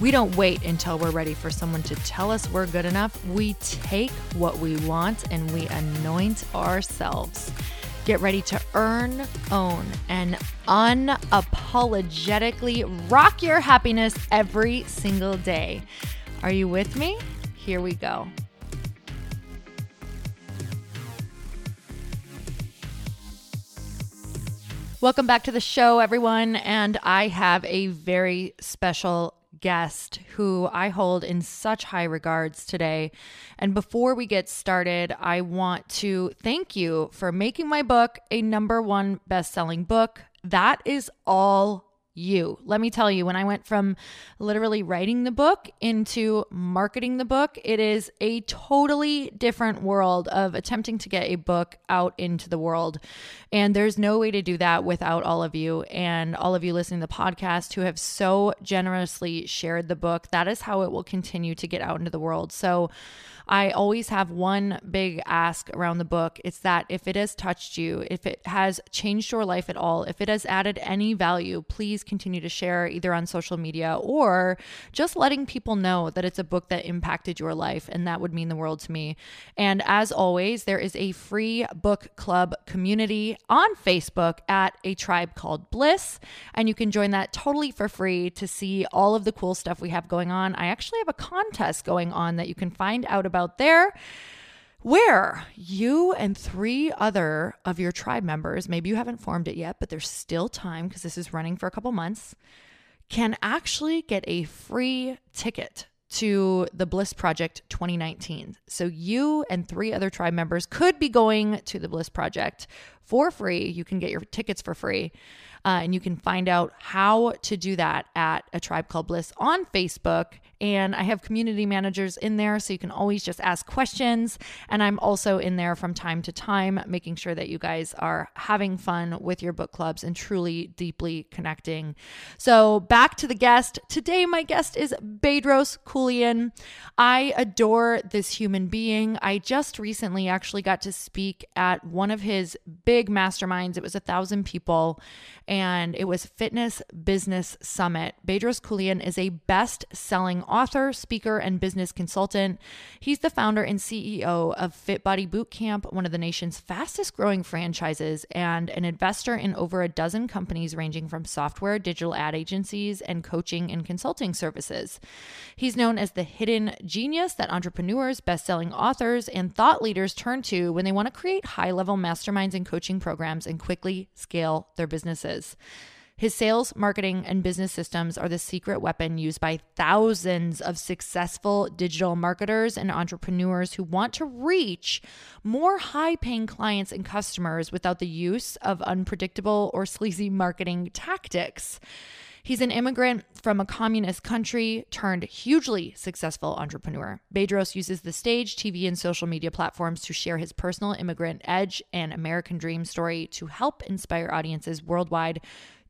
We don't wait until we're ready for someone to tell us we're good enough. We take what we want and we anoint ourselves. Get ready to earn, own, and unapologetically rock your happiness every single day. Are you with me? Here we go. Welcome back to the show, everyone. And I have a very special guest who I hold in such high regards today. And before we get started, I want to thank you for making my book a number one best selling book. That is all you. Let me tell you, when I went from literally writing the book into marketing the book, it is a totally different world of attempting to get a book out into the world. And there's no way to do that without all of you and all of you listening to the podcast who have so generously shared the book. That is how it will continue to get out into the world. So, I always have one big ask around the book. It's that if it has touched you, if it has changed your life at all, if it has added any value, please continue to share either on social media or just letting people know that it's a book that impacted your life. And that would mean the world to me. And as always, there is a free book club community on Facebook at a tribe called Bliss. And you can join that totally for free to see all of the cool stuff we have going on. I actually have a contest going on that you can find out about there where you and three other of your tribe members, maybe you haven't formed it yet, but there's still time because this is running for a couple months, can actually get a free ticket to the Bliss Project 2019. So you and three other tribe members could be going to the Bliss Project for free. You can get your tickets for free. Uh, and you can find out how to do that at a tribe called Bliss on Facebook and I have community managers in there so you can always just ask questions. And I'm also in there from time to time, making sure that you guys are having fun with your book clubs and truly deeply connecting. So, back to the guest. Today, my guest is Bedros Keuilian. I adore this human being. I just recently actually got to speak at one of his big masterminds. It was a thousand people and it was Fitness Business Summit. Bedros Keuilian is a best selling author, speaker, and business consultant. He's the founder and CEO of Fit Body Bootcamp, one of the nation's fastest growing franchises, and an investor in over a dozen companies ranging from software, digital ad agencies, and coaching and consulting services. He's known as the hidden genius that entrepreneurs, best selling authors, and thought leaders turn to when they want to create high level masterminds and coaching programs and quickly scale their businesses. His sales, marketing, and business systems are the secret weapon used by thousands of successful digital marketers and entrepreneurs who want to reach more high paying clients and customers without the use of unpredictable or sleazy marketing tactics. He's an immigrant from a communist country turned hugely successful entrepreneur. Bedros uses the stage, TV, and social media platforms to share his personal immigrant edge and American dream story to help inspire audiences worldwide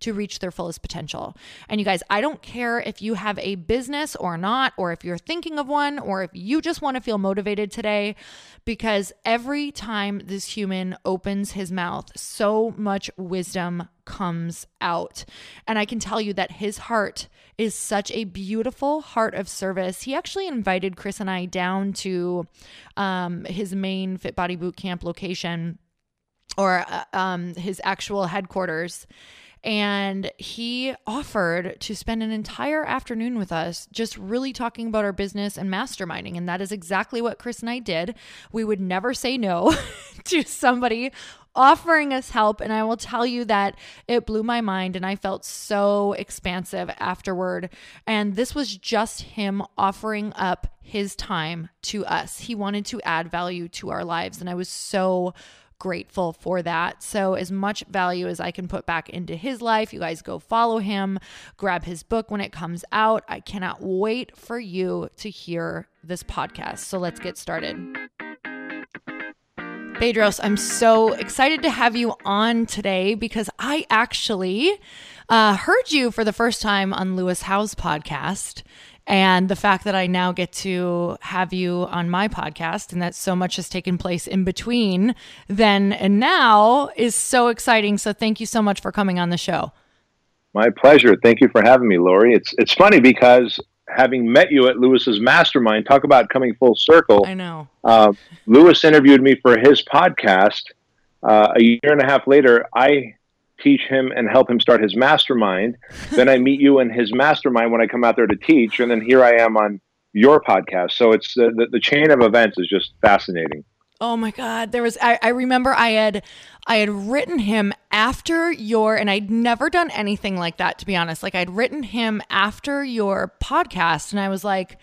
to reach their fullest potential. And you guys, I don't care if you have a business or not, or if you're thinking of one, or if you just want to feel motivated today, because every time this human opens his mouth, so much wisdom comes out. And I can tell you that his heart is such a beautiful heart of service. He actually invited Chris and I down to um, his main Fit Body Boot Camp location or uh, um, his actual headquarters and he offered to spend an entire afternoon with us, just really talking about our business and masterminding. And that is exactly what Chris and I did. We would never say no to somebody offering us help. And I will tell you that it blew my mind and I felt so expansive afterward. And this was just him offering up his time to us. He wanted to add value to our lives. And I was so grateful for that. So, as much value as I can put back into his life, you guys go follow him, grab his book when it comes out. I cannot wait for you to hear this podcast. So, let's get started. Bedros, I'm so excited to have you on today because I actually uh, heard you for the first time on Lewis Howes' podcast and the fact that I now get to have you on my podcast and that so much has taken place in between then and now is so exciting. So thank you so much for coming on the show. My pleasure. Thank you for having me, Lori. It's it's funny because having met you at Lewis's mastermind, talk about coming full circle. I know. Uh, Lewis interviewed me for his podcast. Uh, a year and a half later, I teach him and help him start his mastermind. then I meet you in his mastermind when I come out there to teach, and then here I am on your podcast. So it's the, the, the chain of events is just fascinating. Oh my God. There was I, I remember I had I had written him after your and I'd never done anything like that to be honest. Like I'd written him after your podcast and I was like,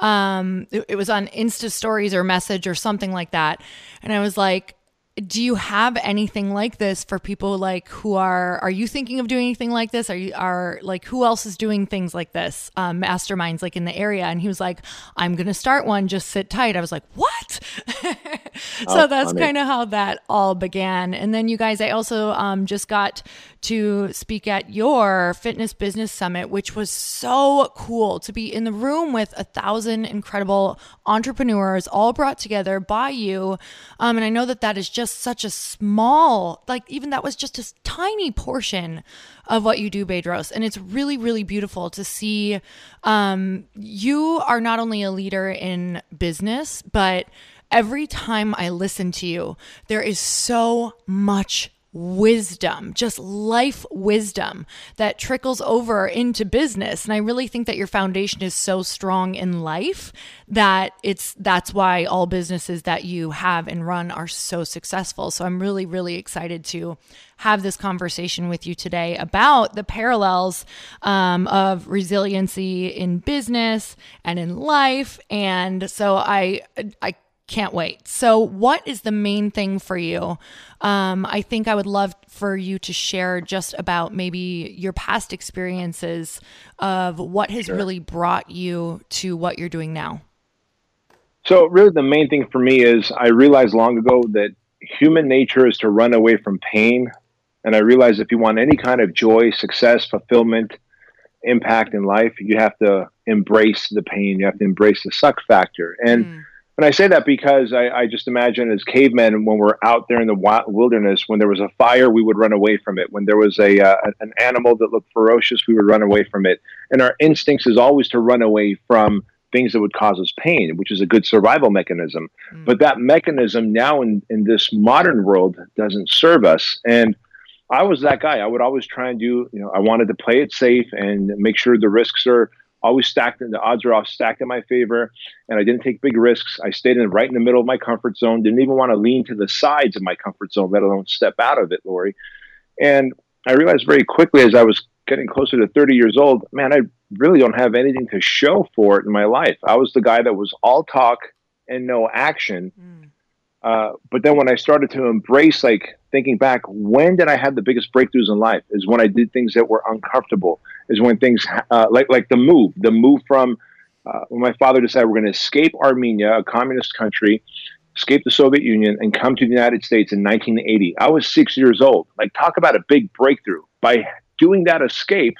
um it, it was on Insta stories or message or something like that. And I was like, do you have anything like this for people like who are are you thinking of doing anything like this? Are you are like who else is doing things like this? Um, masterminds like in the area. And he was like i'm gonna start one just sit tight. I was like what? So oh, that's kind of how that all began. And then you guys i also um, just got to speak at your fitness business summit which was so cool to be in the room with a thousand incredible entrepreneurs all brought together by you. Um, and i know that that is just just such a small, like even that was just a tiny portion of what you do, Bedros. And it's really, really beautiful to see um, you are not only a leader in business, but every time I listen to you, there is so much wisdom, just life wisdom that trickles over into business. And I really think that your foundation is so strong in life that it's that's why all businesses that you have and run are so successful. So I'm really really excited to have this conversation with you today about the parallels um, of resiliency in business and in life. And so I I can't wait. So, what is the main thing for you? Um, I think I would love for you to share just about maybe your past experiences of what has sure. really brought you to what you're doing now. So, really, the main thing for me is I realized long ago that human nature is to run away from pain. And I realized if you want any kind of joy, success, fulfillment, impact in life, you have to embrace the pain. You have to embrace the suck factor. And mm and I say that because I, I, just imagine as cavemen, when we're out there in the wilderness, when there was a fire, we would run away from it. When there was a uh, an animal that looked ferocious, we would run away from it. And our instincts is always to run away from things that would cause us pain, which is a good survival mechanism. Mm. But that mechanism now in, in this modern world doesn't serve us. And I was that guy. I would always try and do, you know, I wanted to play it safe and make sure the risks are always stacked and the odds are all stacked in my favor and i didn't take big risks i stayed in right in the middle of my comfort zone didn't even want to lean to the sides of my comfort zone let alone step out of it lori and i realized very quickly as i was getting closer to 30 years old man i really don't have anything to show for it in my life i was the guy that was all talk and no action mm. uh, but then when i started to embrace like thinking back, when did I have the biggest breakthroughs in life? Is when I did things that were uncomfortable. Is when things uh, like like the move, the move from uh, when my father decided we're going to escape Armenia, a communist country, escape the Soviet Union, and come to the United States in 1980. I was six years old. Like talk about a big breakthrough. By doing that escape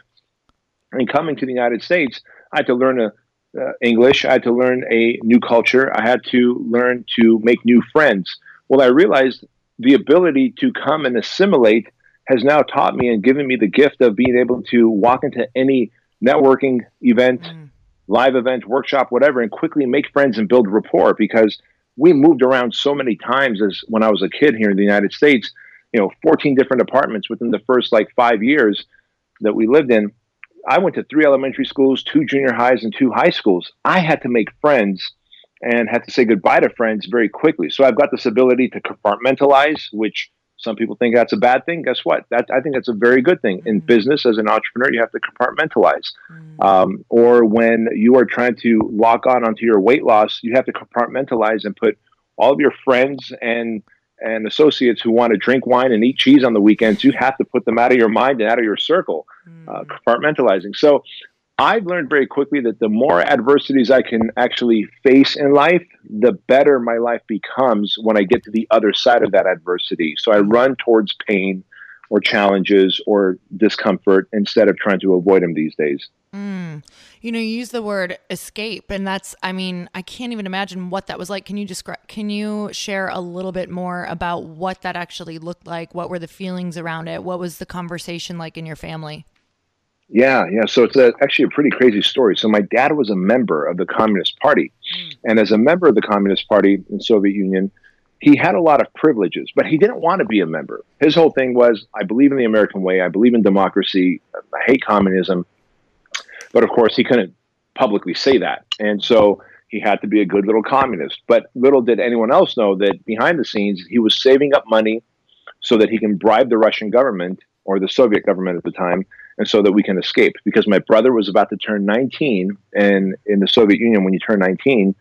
and coming to the United States, I had to learn a uh, English. I had to learn a new culture. I had to learn to make new friends. Well, I realized the ability to come and assimilate has now taught me and given me the gift of being able to walk into any networking event, mm. live event, workshop, whatever, and quickly make friends and build rapport because we moved around so many times as when I was a kid here in the United States, you know, 14 different apartments within the first like five years that we lived in. I went to three elementary schools, two junior highs, and two high schools. I had to make friends and had to say goodbye to friends very quickly. So I've got this ability to compartmentalize, which some people think that's a bad thing. Guess what? That I think that's a very good thing. In mm. business, as an entrepreneur, you have to compartmentalize. Mm. Um, or when you are trying to lock on onto your weight loss, you have to compartmentalize and put all of your friends and and associates who want to drink wine and eat cheese on the weekends, you have to put them out of your mind and out of your circle, mm. uh, compartmentalizing. So I've learned very quickly that the more adversities I can actually face in life, the better my life becomes when I get to the other side of that adversity. So I run towards pain or challenges or discomfort instead of trying to avoid them these days. Mm. You know, you use the word escape, and that's, I mean, I can't even imagine what that was like. Can you describe, can you share a little bit more about what that actually looked like? What were the feelings around it? What was the conversation like in your family? Yeah, yeah. So it's a, actually a pretty crazy story. So my dad was a member of the Communist Party, mm. and as a member of the Communist Party in Soviet Union, he had a lot of privileges, but he didn't want to be a member. His whole thing was, I believe in the American way, I believe in democracy, I hate communism. But of course, he couldn't publicly say that. And so he had to be a good little communist. But little did anyone else know that behind the scenes, he was saving up money so that he can bribe the Russian government or the Soviet government at the time, and so that we can escape. Because my brother was about to turn 19, and in the Soviet Union, when you turn 19,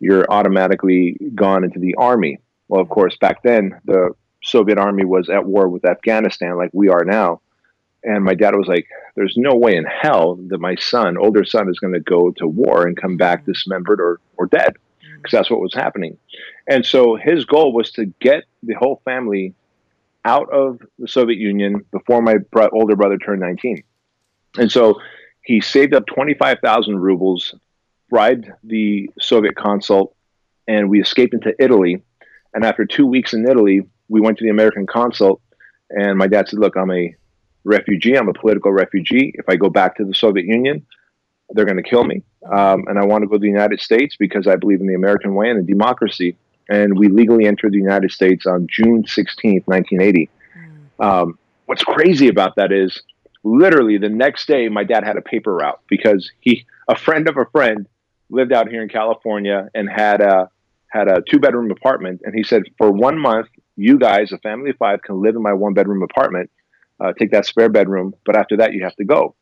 you're automatically gone into the army. Well, of course, back then the Soviet army was at war with Afghanistan, like we are now. And my dad was like, "There's no way in hell that my son, older son, is going to go to war and come back dismembered or or dead," mm. because that's what was happening. And so his goal was to get the whole family out of the Soviet Union before my bro- older brother turned 19. And so he saved up 25,000 rubles, bribed the Soviet consul, and we escaped into Italy and after two weeks in Italy, we went to the American consul, and my dad said, "Look, I'm a refugee. I'm a political refugee. If I go back to the Soviet Union, they're going to kill me. Um, and I want to go to the United States because I believe in the American way and in democracy." And we legally entered the United States on June 16th, 1980. Mm. Um, what's crazy about that is literally the next day, my dad had a paper route because he, a friend of a friend, lived out here in California and had a had a two bedroom apartment, and he said, for one month, you guys, a family of five, can live in my one bedroom apartment. Uh, take that spare bedroom, but after that, you have to go.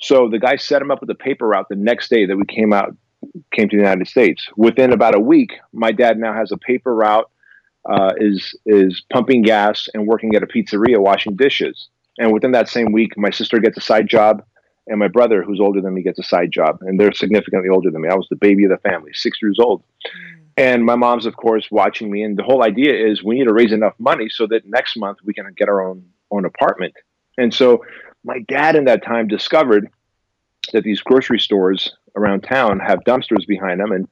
So the guy set him up with a paper route the next day that we came out, came to the United States. Within about a week, my dad now has a paper route, uh, is is pumping gas and working at a pizzeria washing dishes. And within that same week, my sister gets a side job, and my brother, who's older than me, gets a side job. And they're significantly older than me. I was the baby of the family, six years old. Mm. And my mom's, of course, watching me. And the whole idea is we need to raise enough money so that next month we can get our own own apartment. And so my dad in that time discovered that these grocery stores around town have dumpsters behind them and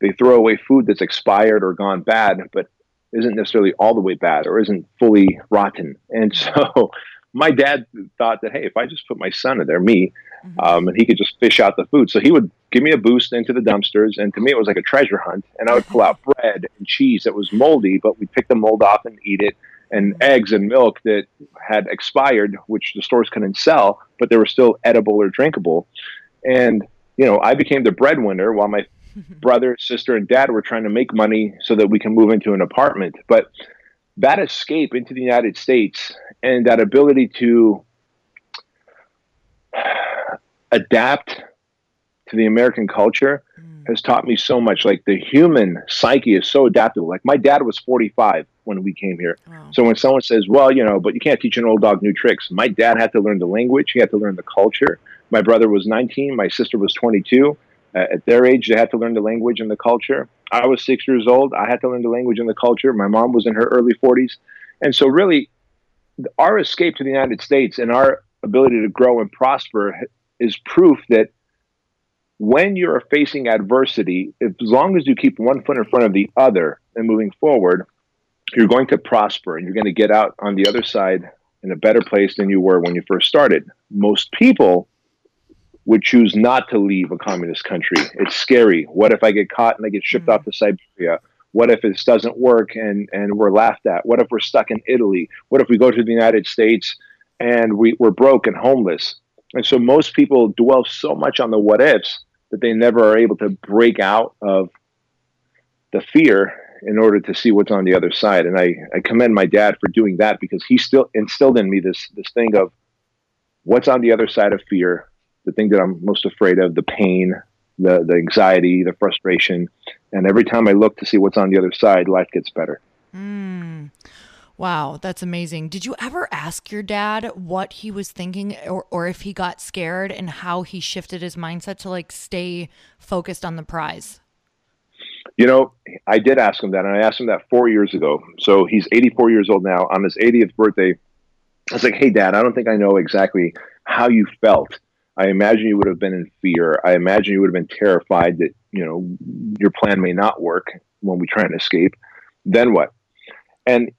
they throw away food that's expired or gone bad, but isn't necessarily all the way bad or isn't fully rotten. And so my dad thought that, hey, if I just put my son in there, me, mm-hmm. um, and he could just fish out the food. So he would give me a boost into the dumpsters. And to me, it was like a treasure hunt. And I would pull out bread and cheese that was moldy, but we'd pick the mold off and eat it. And mm-hmm. eggs and milk that had expired, which the stores couldn't sell, but they were still edible or drinkable. And, you know, I became the breadwinner while my brother, sister, and dad were trying to make money so that we can move into an apartment. But that escape into the United States and that ability to adapt to the American culture mm. has taught me so much. Like the human psyche is so adaptable. Like my dad was 45 when we came here. Wow. So when someone says, well, you know, but you can't teach an old dog new tricks. My dad had to learn the language. He had to learn the culture. My brother was 19. My sister was 22. Uh, at their age, they had to learn the language and the culture. I was six years old. I had to learn the language and the culture. My mom was in her early 40s. And so, really, our escape to the United States and our ability to grow and prosper is proof that when you're facing adversity, as long as you keep one foot in front of the other and moving forward, you're going to prosper and you're going to get out on the other side in a better place than you were when you first started. Most people would choose not to leave a communist country. It's scary. What if I get caught and I get shipped mm-hmm. off to Siberia? What if this doesn't work and, and we're laughed at? What if we're stuck in Italy? What if we go to the United States and we, we're broke and homeless? And so most people dwell so much on the what ifs that they never are able to break out of the fear in order to see what's on the other side. And I, I commend my dad for doing that because he still instilled in me this this thing of what's on the other side of fear, the thing that I'm most afraid of, the pain, the the anxiety, the frustration. And every time I look to see what's on the other side, life gets better. Mm. Wow, that's amazing. Did you ever ask your dad what he was thinking or, or if he got scared and how he shifted his mindset to like stay focused on the prize? You know, I did ask him that, and I asked him that four years ago. So he's 84 years old now. On his 80th birthday, I was like, "Hey, Dad, I don't think I know exactly how you felt. I imagine you would have been in fear. I imagine you would have been terrified that you know your plan may not work when we try and escape. Then what?" And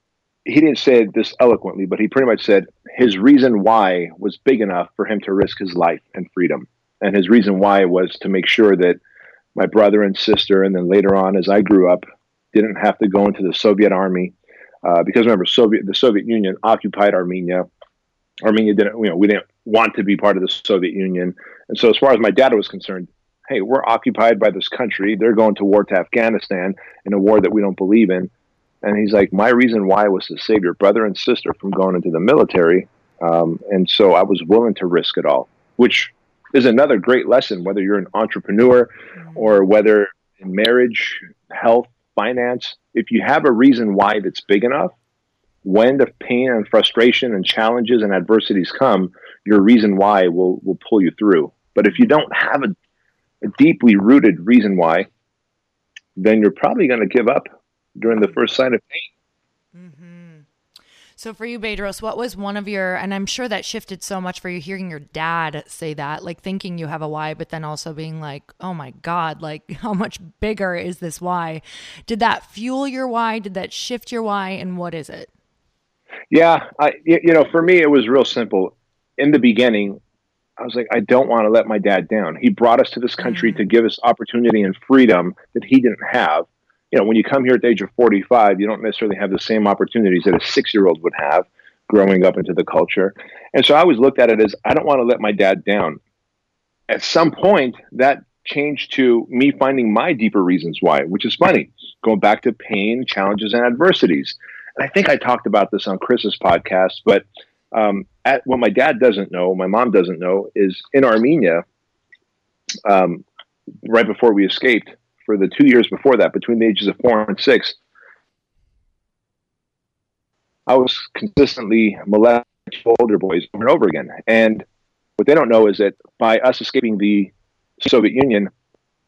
he didn't say this eloquently, but he pretty much said his reason why was big enough for him to risk his life and freedom. And his reason why was to make sure that my brother and sister, and then later on, as I grew up, didn't have to go into the Soviet army. Uh, because remember, Soviet the Soviet Union occupied Armenia. Armenia didn't, you know, we didn't want to be part of the Soviet Union. And so, as far as my dad was concerned, hey, we're occupied by this country. They're going to war to Afghanistan in a war that we don't believe in. And he's like, my reason why was to save your brother and sister from going into the military. Um, and so I was willing to risk it all, which is another great lesson, whether you're an entrepreneur or whether in marriage, health, finance. If you have a reason why that's big enough, when the pain and frustration and challenges and adversities come, your reason why will, will pull you through. But if you don't have a, a deeply rooted reason why, then you're probably going to give up during the first sign of pain. Mm-hmm. So for you, Bedros, what was one of your, and I'm sure that shifted so much for you hearing your dad say that, like thinking you have a why, but then also being like, oh my God, like how much bigger is this why? Did that fuel your why? Did that shift your why? And what is it? Yeah, I, you know, for me, it was real simple. In the beginning, I was like, I don't want to let my dad down. He brought us to this country mm-hmm. to give us opportunity and freedom that he didn't have you know, when you come here at the age of 45, you don't necessarily have the same opportunities that a six year old would have growing up into the culture. And so I always looked at it as I don't want to let my dad down. At some point, that changed to me finding my deeper reasons why, which is funny, going back to pain, challenges, and adversities. And I think I talked about this on Chris's podcast, but um, at, what my dad doesn't know, my mom doesn't know, is in Armenia, um, right before we escaped, for the two years before that, between the ages of four and six, I was consistently molesting older boys over and over again. And what they don't know is that by us escaping the Soviet Union,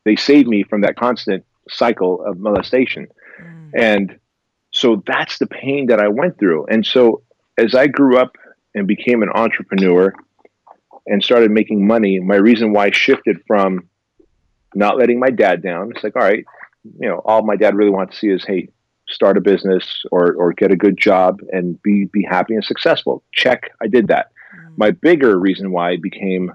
they saved me from that constant cycle of molestation. Mm. And so that's the pain that I went through. And so as I grew up and became an entrepreneur and started making money, my reason why shifted from not letting my dad down. It's like, all right, you know, all my dad really wants to see is, hey, start a business or or get a good job and be be happy and successful. Check, I did that. Mm-hmm. My bigger reason why became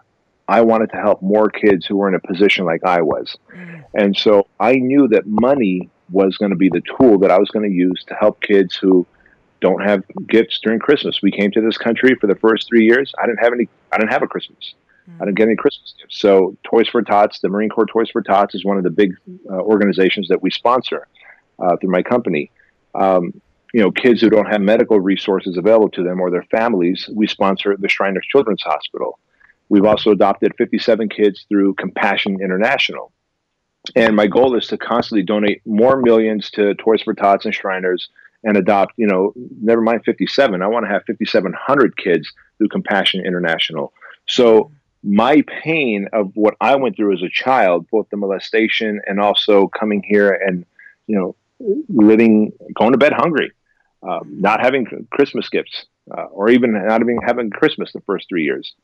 I wanted to help more kids who were in a position like I was. Mm-hmm. And so I knew that money was going to be the tool that I was going to use to help kids who don't have gifts during Christmas. We came to this country for the first 3 years. I didn't have any I didn't have a Christmas. I didn't get any Christmas gifts. So Toys for Tots, the Marine Corps Toys for Tots, is one of the big uh, organizations that we sponsor uh, through my company. Um, you know, kids who don't have medical resources available to them or their families, we sponsor the Shriners Children's Hospital. We've also adopted 57 kids through Compassion International. And my goal is to constantly donate more millions to Toys for Tots and Shriners and adopt, you know, never mind 57. I want to have 5,700 kids through Compassion International. So my pain of what I went through as a child, both the molestation and also coming here and, you know, living, going to bed hungry, um, not having Christmas gifts, uh, or even not even having Christmas the first three years,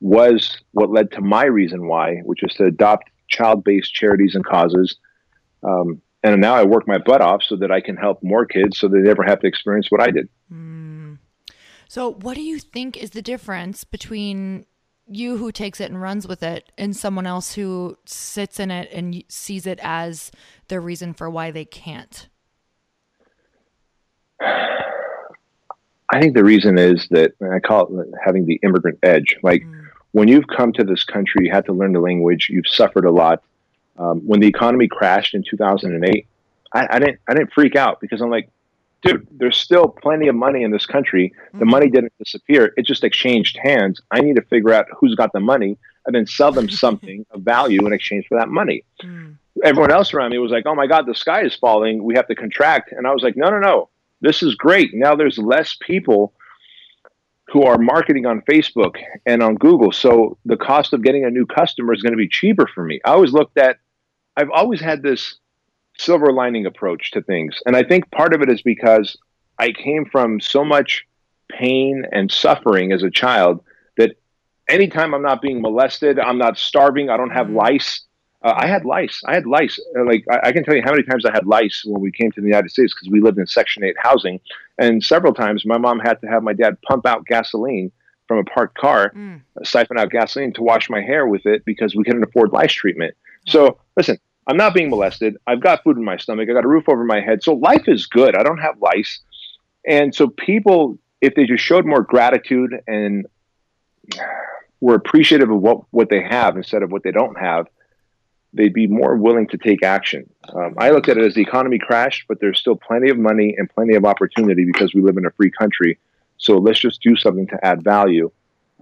was what led to my reason why, which is to adopt child based charities and causes. Um, and now I work my butt off so that I can help more kids so they never have to experience what I did. Mm. So, what do you think is the difference between you who takes it and runs with it and someone else who sits in it and sees it as their reason for why they can't? I think the reason is that I call it having the immigrant edge. Like mm. when you've come to this country, you had to learn the language. You've suffered a lot. Um, when the economy crashed in 2008, I, I didn't I didn't freak out because I'm like, dude, there's still plenty of money in this country. The mm-hmm. money didn't disappear. It just exchanged hands. I need to figure out who's got the money and then sell them something of value in exchange for that money. Mm. Everyone else around me was like, oh my God, the sky is falling. We have to contract. And I was like, no, no, no. This is great. Now there's less people who are marketing on Facebook and on Google. So the cost of getting a new customer is going to be cheaper for me. I always looked at, I've always had this silver lining approach to things. And I think part of it is because I came from so much pain and suffering as a child that anytime I'm not being molested, I'm not starving, I don't have mm. lice, uh, I had lice. I had lice. Like I, I, can tell you how many times I had lice when we came to the United States because we lived in Section Eight housing, and several times my mom had to have my dad pump out gasoline from a parked car, mm. siphon out gasoline to wash my hair with it because we couldn't afford lice treatment. Mm. So listen, I'm not being molested. I've got food in my stomach. I got a roof over my head. So life is good. I don't have lice, and so people, if they just showed more gratitude and were appreciative of what what they have instead of what they don't have they'd be more willing to take action. Um, I looked at it as the economy crashed, but there's still plenty of money and plenty of opportunity because we live in a free country. So let's just do something to add value.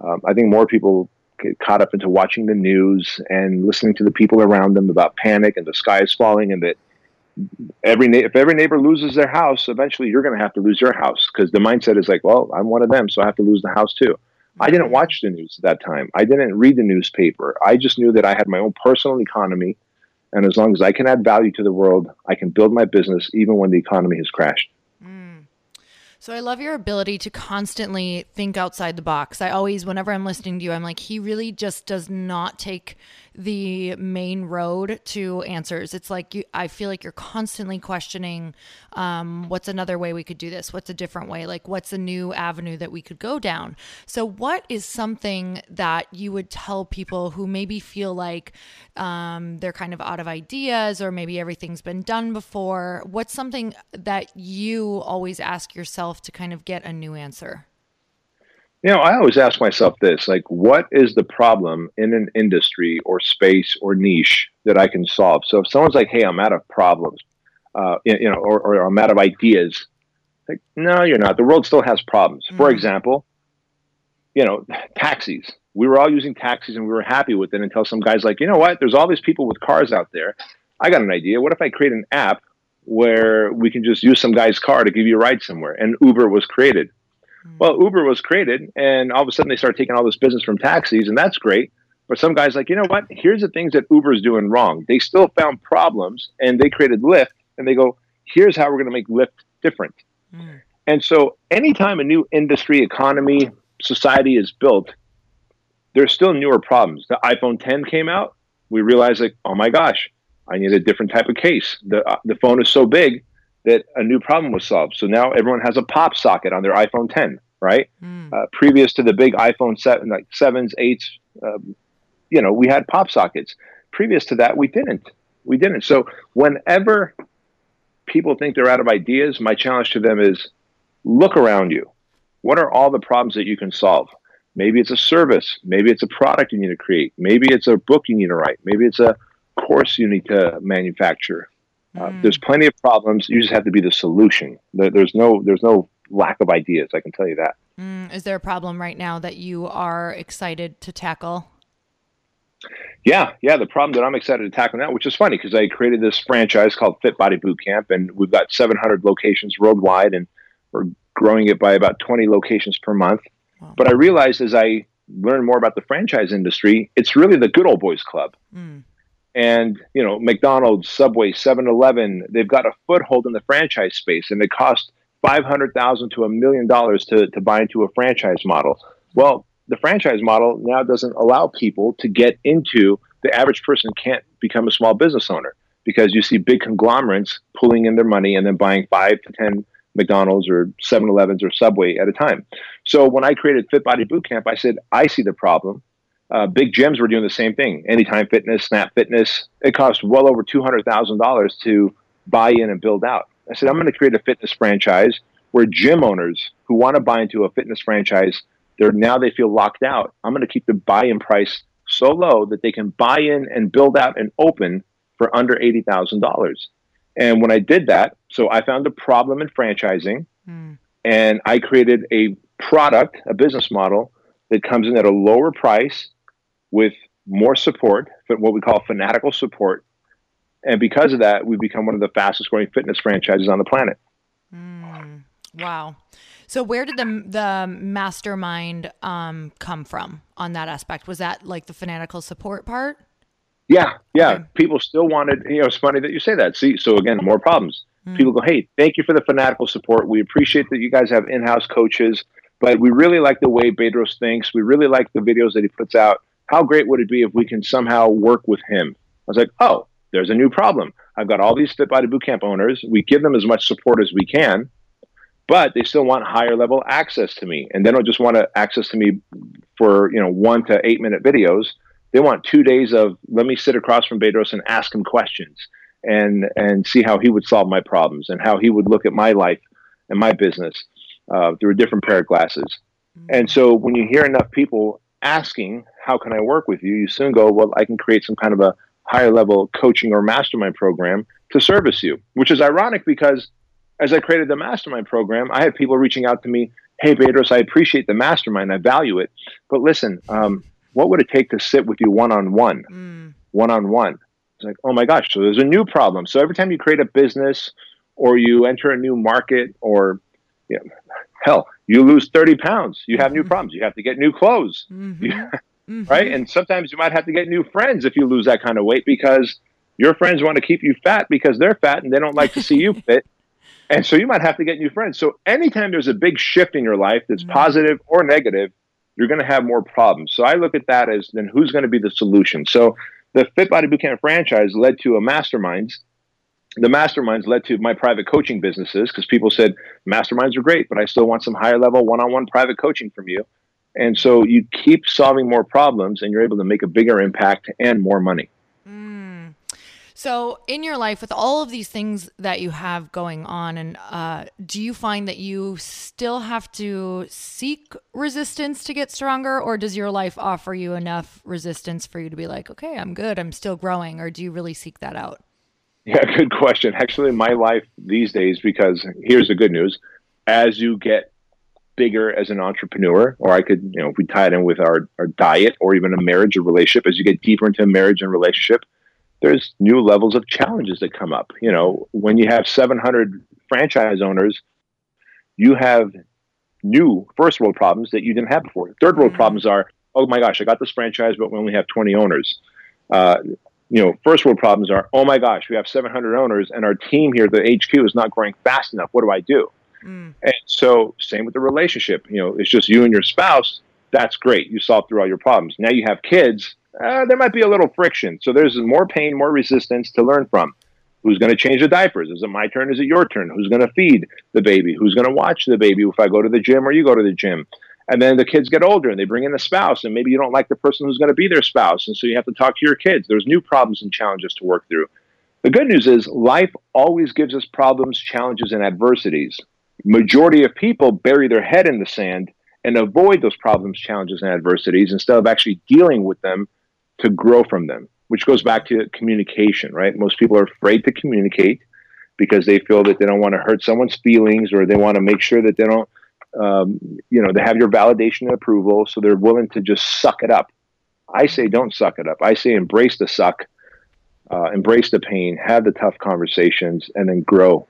Um, I think more people get caught up into watching the news and listening to the people around them about panic and the sky is falling and that every na- if every neighbor loses their house, eventually you're going to have to lose your house because the mindset is like, well, I'm one of them, so I have to lose the house too. I didn't watch the news at that time. I didn't read the newspaper. I just knew that I had my own personal economy. And as long as I can add value to the world, I can build my business even when the economy has crashed. Mm. So I love your ability to constantly think outside the box. I always, whenever I'm listening to you, I'm like, he really just does not take the main road to answers. It's like you, I feel like you're constantly questioning, um, what's another way we could do this? What's a different way? Like, what's a new avenue that we could go down? So, what is something that you would tell people who maybe feel like um, they're kind of out of ideas or maybe everything's been done before? What's something that you always ask yourself to kind of get a new answer? You know, I always ask myself this like, what is the problem in an industry or space or niche that I can solve? So if someone's like, hey, I'm out of problems, uh, you know, or, or, I'm out of ideas, like, no, you're not. The world still has problems. Mm-hmm. For example, you know, taxis. We were all using taxis and we were happy with it until some guy's like, you know what? There's all these people with cars out there. I got an idea. What if I create an app where we can just use some guy's car to give you a ride somewhere? And Uber was created. Mm. Well, Uber was created, and all of a sudden they start taking all this business from taxis, and that's great. But some guys like, you know what? Here's the things that Uber's doing wrong. They still found problems, and they created Lyft, and they go, here's how we're going to make Lyft different. Mm. And so, anytime a new industry, economy, society is built, there's still newer problems. The iPhone 10 came out. We realized, like, oh my gosh, I need a different type of case. The uh, the phone is so big that a new problem was solved. So now everyone has a pop socket on their iPhone 10, right? Mm. Uh, previous to the big iPhone 7, like sevens, eights, um, you know, we had pop sockets. Previous to that, we didn't. We didn't. So whenever people think they're out of ideas, my challenge to them is look around you. What are all the problems that you can solve? Maybe it's a service. Maybe it's a product you need to create. Maybe it's a book you need to write. Maybe it's a course you need to manufacture. Uh, mm. There's plenty of problems. You just have to be the solution. There, there's no there's no lack of ideas. I can tell you that. Mm. Is there a problem right now that you are excited to tackle? Yeah, yeah. The problem that I'm excited to tackle now, which is funny because I created this franchise called Fit Body Boot Camp, and we've got 700 locations worldwide, and we're growing it by about 20 locations per month. Wow. But I realized as I learned more about the franchise industry, it's really the good old boys club. Mm and you know McDonald's, Subway, 7-Eleven, they've got a foothold in the franchise space, and it costs five hundred thousand to a million dollars to to buy into a franchise model. Well, the franchise model now doesn't allow people to get into. The average person can't become a small business owner because you see big conglomerates pulling in their money and then buying five to ten McDonald's or 7-Elevens or Subway at a time. So when I created Fit Body Bootcamp, I said I see the problem uh, big gyms were doing the same thing. Anytime Fitness, Snap Fitness. It cost well over two hundred thousand dollars to buy in and build out. I said I'm going to create a fitness franchise where gym owners who want to buy into a fitness franchise, they're now they feel locked out. I'm going to keep the buy-in price so low that they can buy in and build out and open for under eighty thousand dollars. And when I did that, so I found a problem in franchising, mm. and I created a product, a business model that comes in at a lower price with more support, what we call fanatical support. And because of that, we've become one of the fastest growing fitness franchises on the planet. Mm, Wow. So where did the the mastermind um, come from on that aspect? Was that like the fanatical support part? Yeah, yeah. Okay. People still wanted. You know, it's funny that you say that. See, so again, more problems. Mm. People go, "Hey, thank you for the fanatical support. We appreciate that you guys have in-house coaches, but we really like the way Bedros thinks. We really like the videos that he puts out. How great would it be if we can somehow work with him?" I was like, "Oh, there's a new problem. I've got all these Fit Body Bootcamp owners. We give them as much support as we can." but they still want higher level access to me and they don't just want to access to me for you know one to eight minute videos they want two days of let me sit across from bedros and ask him questions and and see how he would solve my problems and how he would look at my life and my business uh, through a different pair of glasses mm-hmm. and so when you hear enough people asking how can i work with you you soon go well i can create some kind of a higher level coaching or mastermind program to service you which is ironic because as I created the mastermind program, I had people reaching out to me, Hey, Bedros, I appreciate the mastermind. I value it. But listen, um, what would it take to sit with you one on one? One on one. It's like, oh my gosh, so there's a new problem. So every time you create a business or you enter a new market or you know, hell, you lose 30 pounds, you have new mm-hmm. problems. You have to get new clothes. Mm-hmm. mm-hmm. Right. And sometimes you might have to get new friends if you lose that kind of weight because your friends want to keep you fat because they're fat and they don't like to see you fit. And so you might have to get new friends. So anytime there's a big shift in your life that's mm-hmm. positive or negative, you're going to have more problems. So I look at that as then who's going to be the solution. So the Fit Body Bootcamp franchise led to a masterminds. The masterminds led to my private coaching businesses because people said masterminds are great, but I still want some higher level one-on-one private coaching from you. And so you keep solving more problems and you're able to make a bigger impact and more money. So, in your life, with all of these things that you have going on, and uh, do you find that you still have to seek resistance to get stronger, or does your life offer you enough resistance for you to be like, okay, I'm good, I'm still growing, or do you really seek that out? Yeah, good question. Actually, my life these days, because here's the good news as you get bigger as an entrepreneur, or I could, you know, if we tie it in with our, our diet or even a marriage or relationship, as you get deeper into marriage and relationship, there's new levels of challenges that come up. You know, when you have 700 franchise owners, you have new first world problems that you didn't have before. Third world mm-hmm. problems are, oh my gosh, I got this franchise, but we only have 20 owners. Uh, you know, first world problems are, oh my gosh, we have 700 owners and our team here, the HQ, is not growing fast enough. What do I do? Mm. And so, same with the relationship. You know, it's just you and your spouse. That's great. You solve through all your problems. Now you have kids uh, there might be a little friction. So there's more pain, more resistance to learn from. Who's going to change the diapers? Is it my turn? Is it your turn? Who's going to feed the baby? Who's going to watch the baby if I go to the gym or you go to the gym? And then the kids get older and they bring in a spouse, and maybe you don't like the person who's going to be their spouse. And so you have to talk to your kids. There's new problems and challenges to work through. The good news is life always gives us problems, challenges, and adversities. Majority of people bury their head in the sand and avoid those problems, challenges, and adversities instead of actually dealing with them to grow from them, which goes back to communication, right? Most people are afraid to communicate because they feel that they don't want to hurt someone's feelings or they want to make sure that they don't, um, you know, they have your validation and approval. So they're willing to just suck it up. I say don't suck it up. I say embrace the suck, uh, embrace the pain, have the tough conversations, and then grow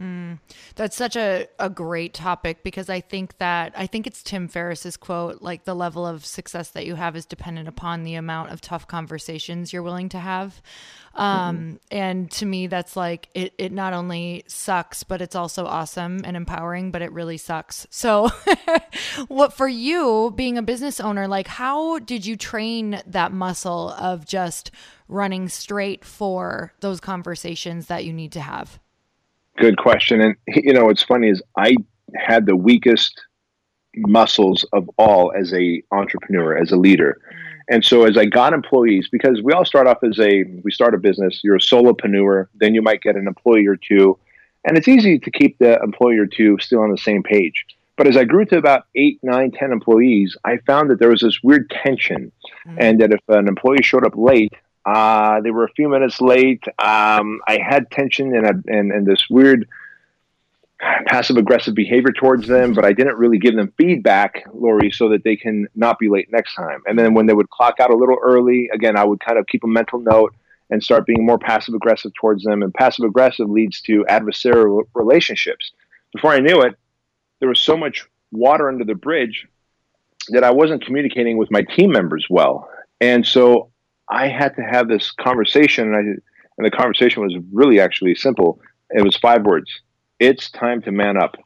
Mm, that's such a, a great topic because I think that I think it's Tim Ferriss's quote like the level of success that you have is dependent upon the amount of tough conversations you're willing to have. Um, mm-hmm. And to me, that's like it, it not only sucks, but it's also awesome and empowering, but it really sucks. So, what for you being a business owner, like, how did you train that muscle of just running straight for those conversations that you need to have? Good question. And you know, what's funny is I had the weakest muscles of all as a entrepreneur, as a leader. And so as I got employees, because we all start off as a we start a business, you're a solopreneur, then you might get an employee or two. And it's easy to keep the employee or two still on the same page. But as I grew to about eight, nine, ten employees, I found that there was this weird tension. Mm-hmm. And that if an employee showed up late, uh, they were a few minutes late. Um, I had tension and, a, and, and this weird passive aggressive behavior towards them, but I didn't really give them feedback, Lori, so that they can not be late next time. And then when they would clock out a little early, again, I would kind of keep a mental note and start being more passive aggressive towards them. And passive aggressive leads to adversarial relationships. Before I knew it, there was so much water under the bridge that I wasn't communicating with my team members well. And so I had to have this conversation, and, I, and the conversation was really actually simple. It was five words It's time to man up.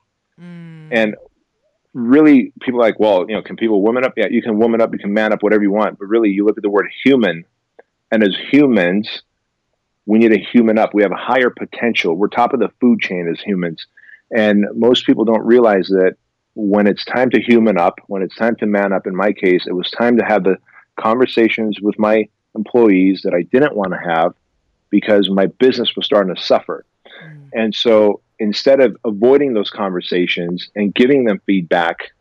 Mm. And really, people are like, well, you know, can people woman up? Yeah, you can woman up, you can man up, whatever you want. But really, you look at the word human, and as humans, we need to human up. We have a higher potential. We're top of the food chain as humans. And most people don't realize that when it's time to human up, when it's time to man up, in my case, it was time to have the conversations with my employees that I didn't want to have because my business was starting to suffer. Mm. And so instead of avoiding those conversations and giving them feedback,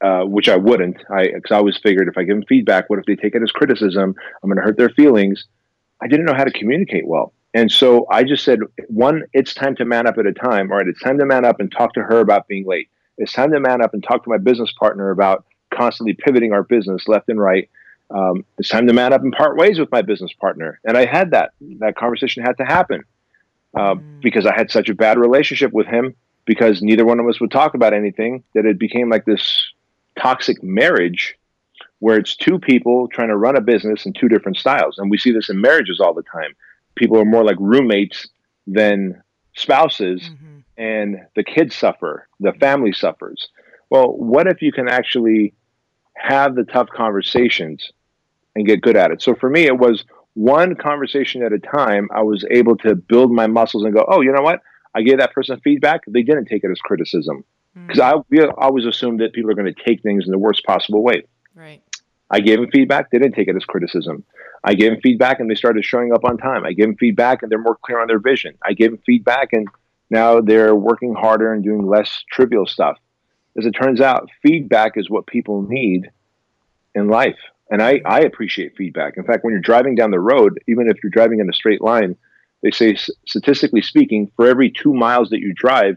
uh, which I wouldn't, I because I always figured if I give them feedback, what if they take it as criticism? I'm going to hurt their feelings. I didn't know how to communicate well. And so I just said, one, it's time to man up at a time. All right, it's time to man up and talk to her about being late. It's time to man up and talk to my business partner about constantly pivoting our business left and right. Um, it's time to man up and part ways with my business partner. And I had that. That conversation had to happen uh, mm. because I had such a bad relationship with him because neither one of us would talk about anything that it became like this toxic marriage where it's two people trying to run a business in two different styles. And we see this in marriages all the time people are more like roommates than spouses mm-hmm. and the kids suffer the family suffers well what if you can actually have the tough conversations and get good at it so for me it was one conversation at a time i was able to build my muscles and go oh you know what i gave that person feedback they didn't take it as criticism because mm-hmm. i always assumed that people are going to take things in the worst possible way right I gave them feedback. They didn't take it as criticism. I gave them feedback and they started showing up on time. I gave them feedback and they're more clear on their vision. I gave them feedback and now they're working harder and doing less trivial stuff. As it turns out, feedback is what people need in life. And I, I appreciate feedback. In fact, when you're driving down the road, even if you're driving in a straight line, they say statistically speaking, for every two miles that you drive,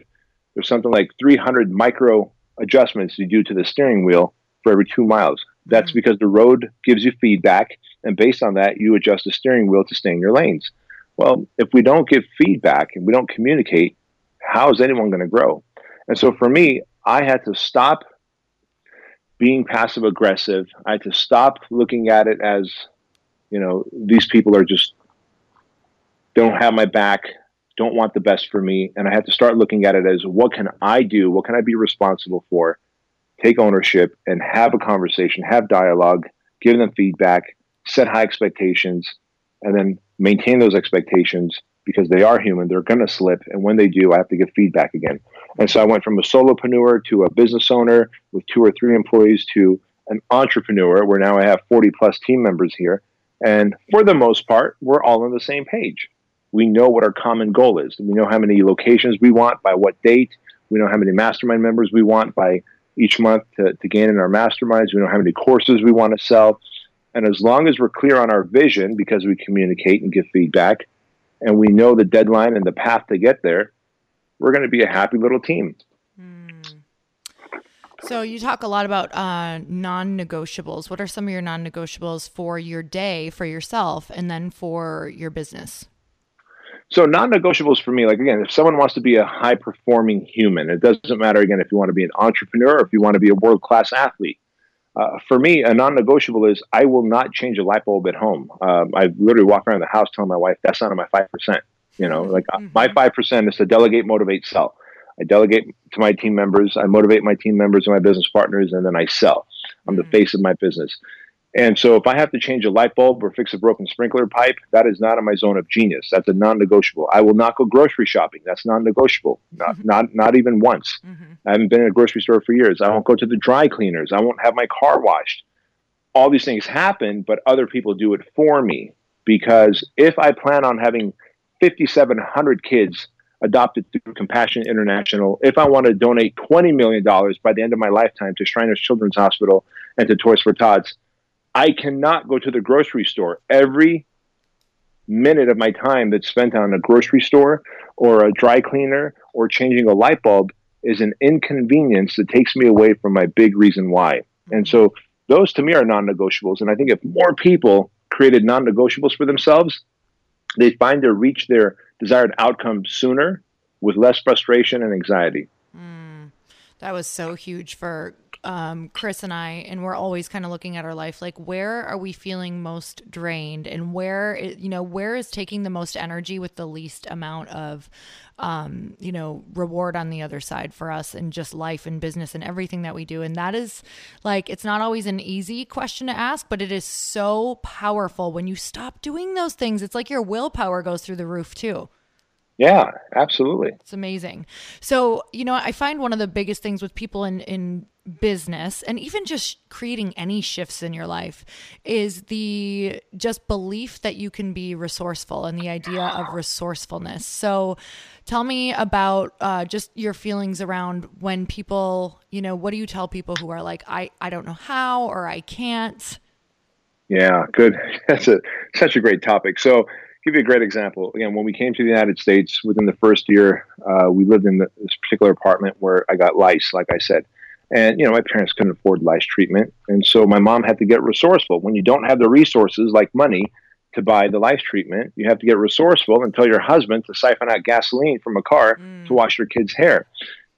there's something like 300 micro adjustments you do to the steering wheel for every two miles. That's mm-hmm. because the road gives you feedback, and based on that, you adjust the steering wheel to stay in your lanes. Well, if we don't give feedback and we don't communicate, how is anyone going to grow? And so for me, I had to stop being passive aggressive. I had to stop looking at it as, you know, these people are just don't have my back, don't want the best for me. And I had to start looking at it as what can I do? What can I be responsible for? take ownership and have a conversation, have dialogue, give them feedback, set high expectations, and then maintain those expectations because they are human. They're going to slip. And when they do, I have to give feedback again. And so I went from a solopreneur to a business owner with two or three employees to an entrepreneur where now I have 40 plus team members here. And for the most part, we're all on the same page. We know what our common goal is. We know how many locations we want by what date. We know how many mastermind members we want by each month to, to gain in our masterminds. We know how many courses we want to sell. And as long as we're clear on our vision, because we communicate and give feedback, and we know the deadline and the path to get there, we're going to be a happy little team. Hmm. So you talk a lot about uh, non-negotiables. What are some of your non-negotiables for your day, for yourself, and then for your business? So non-negotiables for me, like again, if someone wants to be a high-performing human, it doesn't matter again if you want to be an entrepreneur or if you want to be a world-class athlete. Uh, for me, a non-negotiable is I will not change a light bulb at home. Um, I literally walk around the house telling my wife that's not on my five percent. You know, like uh, mm-hmm. my five percent is to delegate, motivate, sell. I delegate to my team members. I motivate my team members and my business partners, and then I sell. I'm mm-hmm. the face of my business. And so if I have to change a light bulb or fix a broken sprinkler pipe, that is not in my zone of genius. That's a non-negotiable. I will not go grocery shopping. That's non-negotiable. Not mm-hmm. not not even once. Mm-hmm. I haven't been in a grocery store for years. I won't go to the dry cleaners. I won't have my car washed. All these things happen, but other people do it for me because if I plan on having 5700 kids adopted through Compassion International, if I want to donate $20 million by the end of my lifetime to Shriners Children's Hospital and to Toys for Tots, I cannot go to the grocery store. Every minute of my time that's spent on a grocery store or a dry cleaner or changing a light bulb is an inconvenience that takes me away from my big reason why. And so those to me are non negotiables. And I think if more people created non negotiables for themselves, they'd find to reach their desired outcome sooner with less frustration and anxiety. Mm. That was so huge for um, Chris and I, and we're always kind of looking at our life like where are we feeling most drained, and where you know where is taking the most energy with the least amount of um, you know reward on the other side for us, and just life and business and everything that we do. And that is like it's not always an easy question to ask, but it is so powerful when you stop doing those things. It's like your willpower goes through the roof too. Yeah, absolutely. It's amazing. So, you know, I find one of the biggest things with people in, in business and even just creating any shifts in your life is the just belief that you can be resourceful and the idea of resourcefulness. So, tell me about uh, just your feelings around when people, you know, what do you tell people who are like, I, I don't know how or I can't? Yeah, good. That's a such a great topic. So, give you a great example. Again, when we came to the United States, within the first year, uh, we lived in the, this particular apartment where I got lice, like I said. And, you know, my parents couldn't afford lice treatment. And so my mom had to get resourceful. When you don't have the resources, like money, to buy the lice treatment, you have to get resourceful and tell your husband to siphon out gasoline from a car mm. to wash your kid's hair.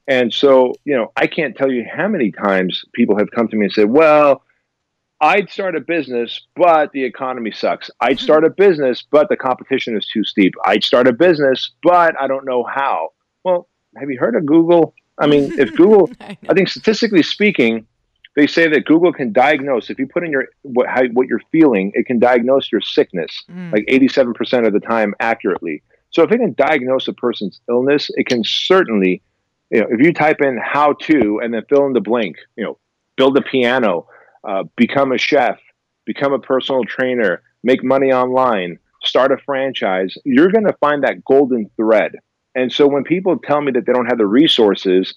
And so, you know, I can't tell you how many times people have come to me and said, well, I'd start a business, but the economy sucks. I'd hmm. start a business, but the competition is too steep. I'd start a business, but I don't know how. Well, have you heard of Google? I mean, if Google, I, I, think statistically speaking, they say that Google can diagnose if you put in your what how, what you're feeling, it can diagnose your sickness mm. like 87% of the time accurately. So if it can diagnose a person's illness, it can certainly, you know, if you type in how to and then fill in the blank, you know, build a piano, uh, become a chef, become a personal trainer, make money online, start a franchise, you're going to find that golden thread. And so when people tell me that they don't have the resources,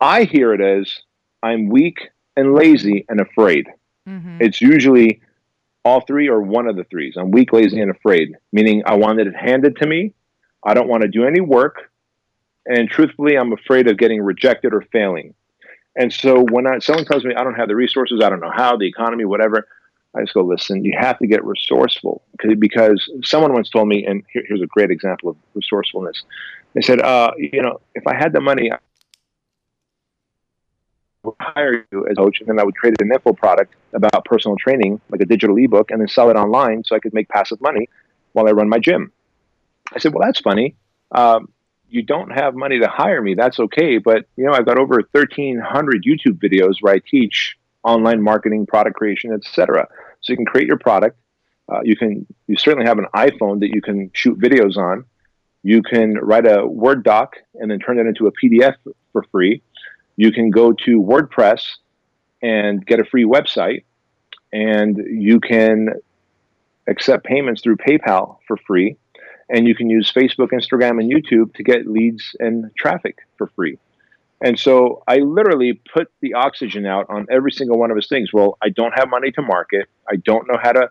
I hear it as I'm weak and lazy and afraid. Mm-hmm. It's usually all three or one of the threes. I'm weak, lazy, and afraid, meaning I wanted it handed to me. I don't want to do any work. And truthfully, I'm afraid of getting rejected or failing. And so when I, someone tells me I don't have the resources, I don't know how, the economy, whatever, I just go, listen, you have to get resourceful because someone once told me, and here, here's a great example of resourcefulness. They said, uh, you know, if I had the money, I would hire you as a coach, and then I would create an info product about personal training, like a digital ebook, and then sell it online so I could make passive money while I run my gym. I said, well, that's funny. Um, you don't have money to hire me, that's okay. But you know, I've got over 1,300 YouTube videos where I teach online marketing, product creation, etc. So you can create your product. Uh, you can you certainly have an iPhone that you can shoot videos on. You can write a Word doc and then turn it into a PDF for free. You can go to WordPress and get a free website, and you can accept payments through PayPal for free and you can use Facebook, Instagram, and YouTube to get leads and traffic for free. And so I literally put the oxygen out on every single one of his things. Well, I don't have money to market. I don't know how to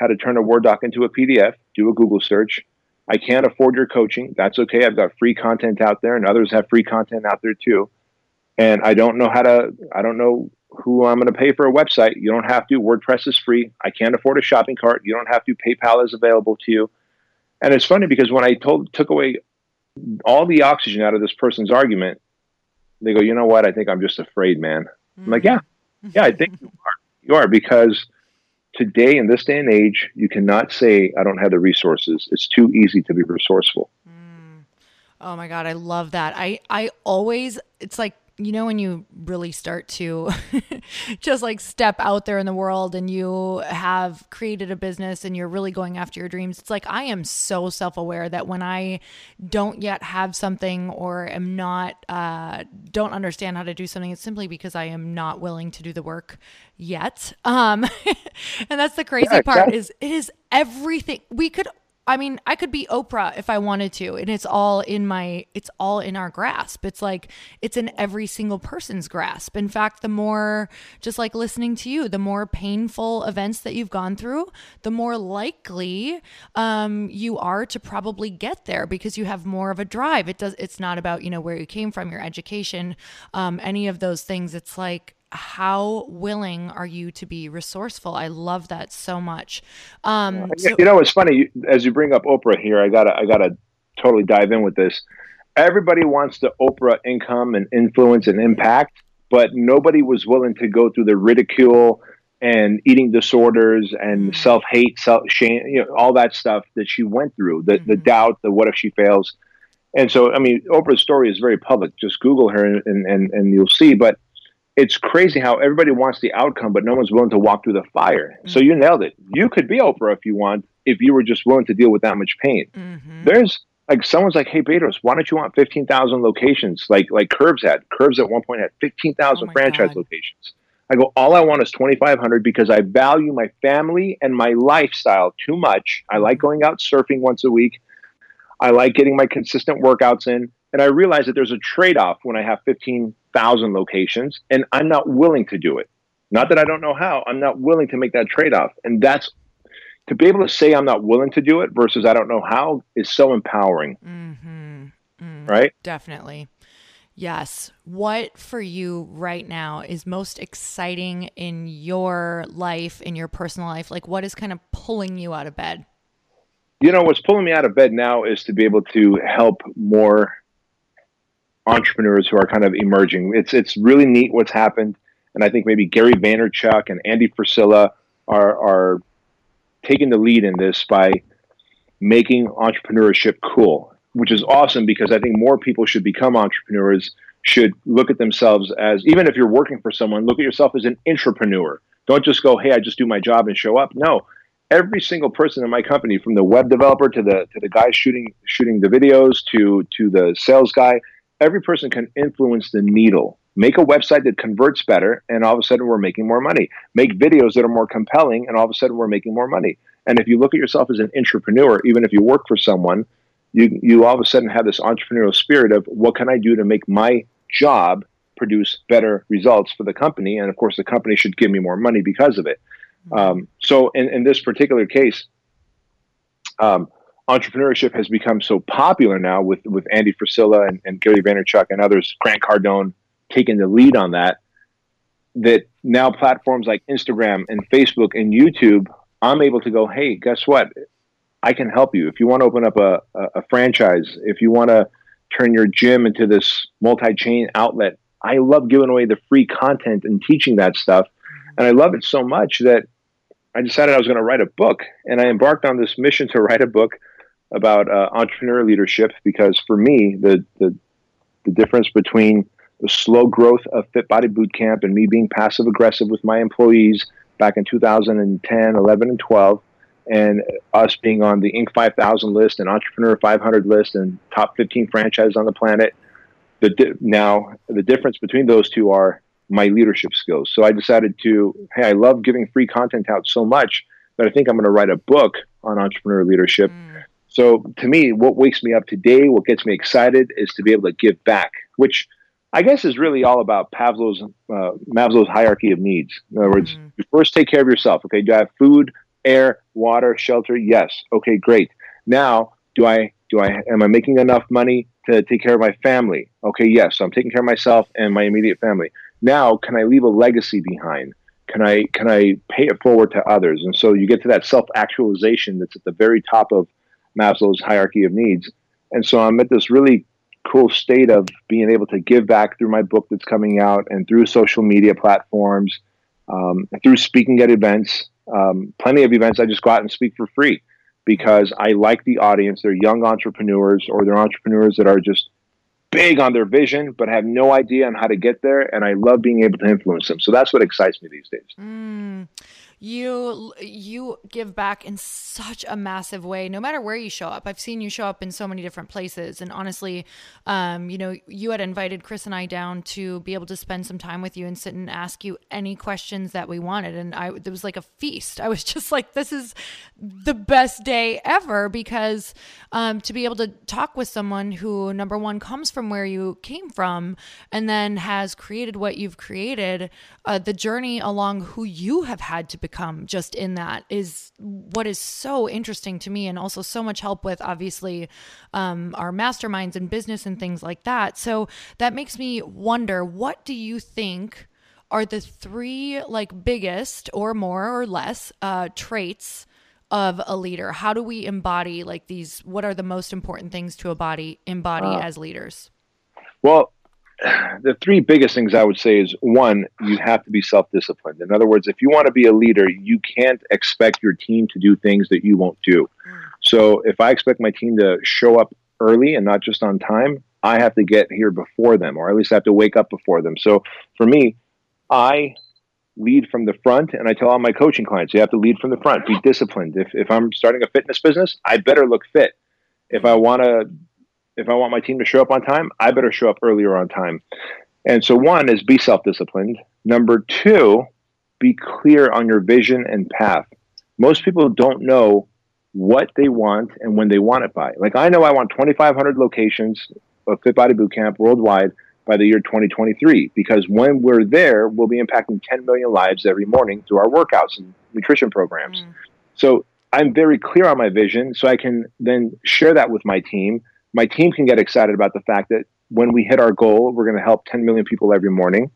how to turn a Word doc into a PDF. Do a Google search. I can't afford your coaching. That's okay. I've got free content out there, and others have free content out there too. And I don't know how to. I don't know who I'm going to pay for a website. You don't have to. WordPress is free. I can't afford a shopping cart. You don't have to. PayPal is available to you. And it's funny because when I told took away all the oxygen out of this person's argument, they go, you know what? I think I'm just afraid, man. Mm-hmm. I'm like, yeah, yeah, I think you are. You are because today in this day and age, you cannot say I don't have the resources. It's too easy to be resourceful. Mm. Oh my god, I love that. I I always it's like you know when you really start to just like step out there in the world and you have created a business and you're really going after your dreams it's like i am so self-aware that when i don't yet have something or am not uh, don't understand how to do something it's simply because i am not willing to do the work yet. Um and that's the crazy yeah, part is it is everything. We could I mean, I could be Oprah if I wanted to, and it's all in my it's all in our grasp. It's like it's in every single person's grasp. In fact, the more just like listening to you, the more painful events that you've gone through, the more likely um, you are to probably get there because you have more of a drive. It does. It's not about you know where you came from, your education, um, any of those things. It's like how willing are you to be resourceful? I love that so much. Um, so- you know, it's funny as you bring up Oprah here. I gotta, I gotta totally dive in with this. everybody wants the Oprah income and influence and impact, but nobody was willing to go through the ridicule and eating disorders and mm-hmm. self hate, self shame, you know, all that stuff that she went through, the, mm-hmm. the doubt, the what if she fails. And so, I mean, Oprah's story is very public. Just Google her and, and, and you'll see. But it's crazy how everybody wants the outcome, but no one's willing to walk through the fire. Mm-hmm. So you nailed it. You could be Oprah if you want, if you were just willing to deal with that much pain. Mm-hmm. There's like someone's like, "Hey, Bedros, why don't you want fifteen thousand locations like like Curves had? Curves at one point had fifteen thousand oh franchise God. locations." I go, all I want is 2,500 because I value my family and my lifestyle too much. I like going out surfing once a week. I like getting my consistent workouts in. And I realize that there's a trade off when I have 15,000 locations and I'm not willing to do it. Not that I don't know how, I'm not willing to make that trade off. And that's to be able to say I'm not willing to do it versus I don't know how is so empowering. Mm-hmm. Mm, right? Definitely. Yes. What for you right now is most exciting in your life, in your personal life? Like, what is kind of pulling you out of bed? You know, what's pulling me out of bed now is to be able to help more entrepreneurs who are kind of emerging. It's it's really neat what's happened, and I think maybe Gary Vaynerchuk and Andy Frisella are are taking the lead in this by making entrepreneurship cool which is awesome because I think more people should become entrepreneurs, should look at themselves as, even if you're working for someone, look at yourself as an entrepreneur. Don't just go, hey, I just do my job and show up. No, every single person in my company, from the web developer to the to the guy shooting shooting the videos to to the sales guy, every person can influence the needle. Make a website that converts better, and all of a sudden we're making more money. Make videos that are more compelling, and all of a sudden we're making more money. And if you look at yourself as an entrepreneur, even if you work for someone, you you all of a sudden have this entrepreneurial spirit of what can I do to make my job produce better results for the company, and of course the company should give me more money because of it. Mm-hmm. Um, so in, in this particular case, um, entrepreneurship has become so popular now with with Andy Frisella and, and Gary Vaynerchuk and others, Grant Cardone taking the lead on that. That now platforms like Instagram and Facebook and YouTube, I'm able to go, hey, guess what? I can help you. If you want to open up a, a, a franchise, if you want to turn your gym into this multi chain outlet, I love giving away the free content and teaching that stuff. And I love it so much that I decided I was going to write a book. And I embarked on this mission to write a book about uh, entrepreneur leadership because for me, the, the, the difference between the slow growth of Fit Body Bootcamp and me being passive aggressive with my employees back in 2010, 11, and 12 and us being on the Inc. 5000 list and Entrepreneur 500 list and top 15 franchise on the planet. The di- now the difference between those two are my leadership skills. So I decided to, hey, I love giving free content out so much that I think I'm going to write a book on entrepreneur leadership. Mm. So to me, what wakes me up today, what gets me excited, is to be able to give back, which I guess is really all about Pavlov's uh, Maslow's hierarchy of needs. In other words, mm. you first take care of yourself. Okay, do I have food, air, water, shelter? Yes. Okay, great. Now, do I do I am I making enough money to take care of my family? Okay, yes. So I'm taking care of myself and my immediate family. Now, can I leave a legacy behind? Can I can I pay it forward to others? And so you get to that self-actualization that's at the very top of Maslow's hierarchy of needs. And so I'm at this really cool state of being able to give back through my book that's coming out and through social media platforms, um, through speaking at events, um, plenty of events I just go out and speak for free because I like the audience. They're young entrepreneurs or they're entrepreneurs that are just big on their vision but have no idea on how to get there and I love being able to influence them. So that's what excites me these days. Mm you you give back in such a massive way no matter where you show up. I've seen you show up in so many different places. And honestly um, you know you had invited chris and i down to be able to spend some time with you and sit and ask you any questions that we wanted. And i it was like a feast. I was just like this is the best day ever because um, to be able to talk with someone who number one comes from where you came from and then has created what you've created uh, the journey along who you have had to become just in that is what is so interesting to me and also so much help with obviously um, our masterminds and business and things like that so that makes me wonder what do you think are the three like biggest or more or less uh, traits of a leader? How do we embody like these? What are the most important things to embody embody uh, as leaders? Well, the three biggest things I would say is one, you have to be self disciplined. In other words, if you want to be a leader, you can't expect your team to do things that you won't do. Mm. So if I expect my team to show up early and not just on time, I have to get here before them, or at least I have to wake up before them. So for me, I lead from the front, and I tell all my coaching clients, you have to lead from the front. Be disciplined. If if I'm starting a fitness business, I better look fit. If I want to if I want my team to show up on time, I better show up earlier on time. And so, one is be self disciplined. Number two, be clear on your vision and path. Most people don't know what they want and when they want it by. Like, I know I want 2,500 locations of Fit Body Bootcamp worldwide by the year 2023 because when we're there, we'll be impacting 10 million lives every morning through our workouts and nutrition programs. Mm. So, I'm very clear on my vision so I can then share that with my team my team can get excited about the fact that when we hit our goal, we're going to help 10 million people every morning.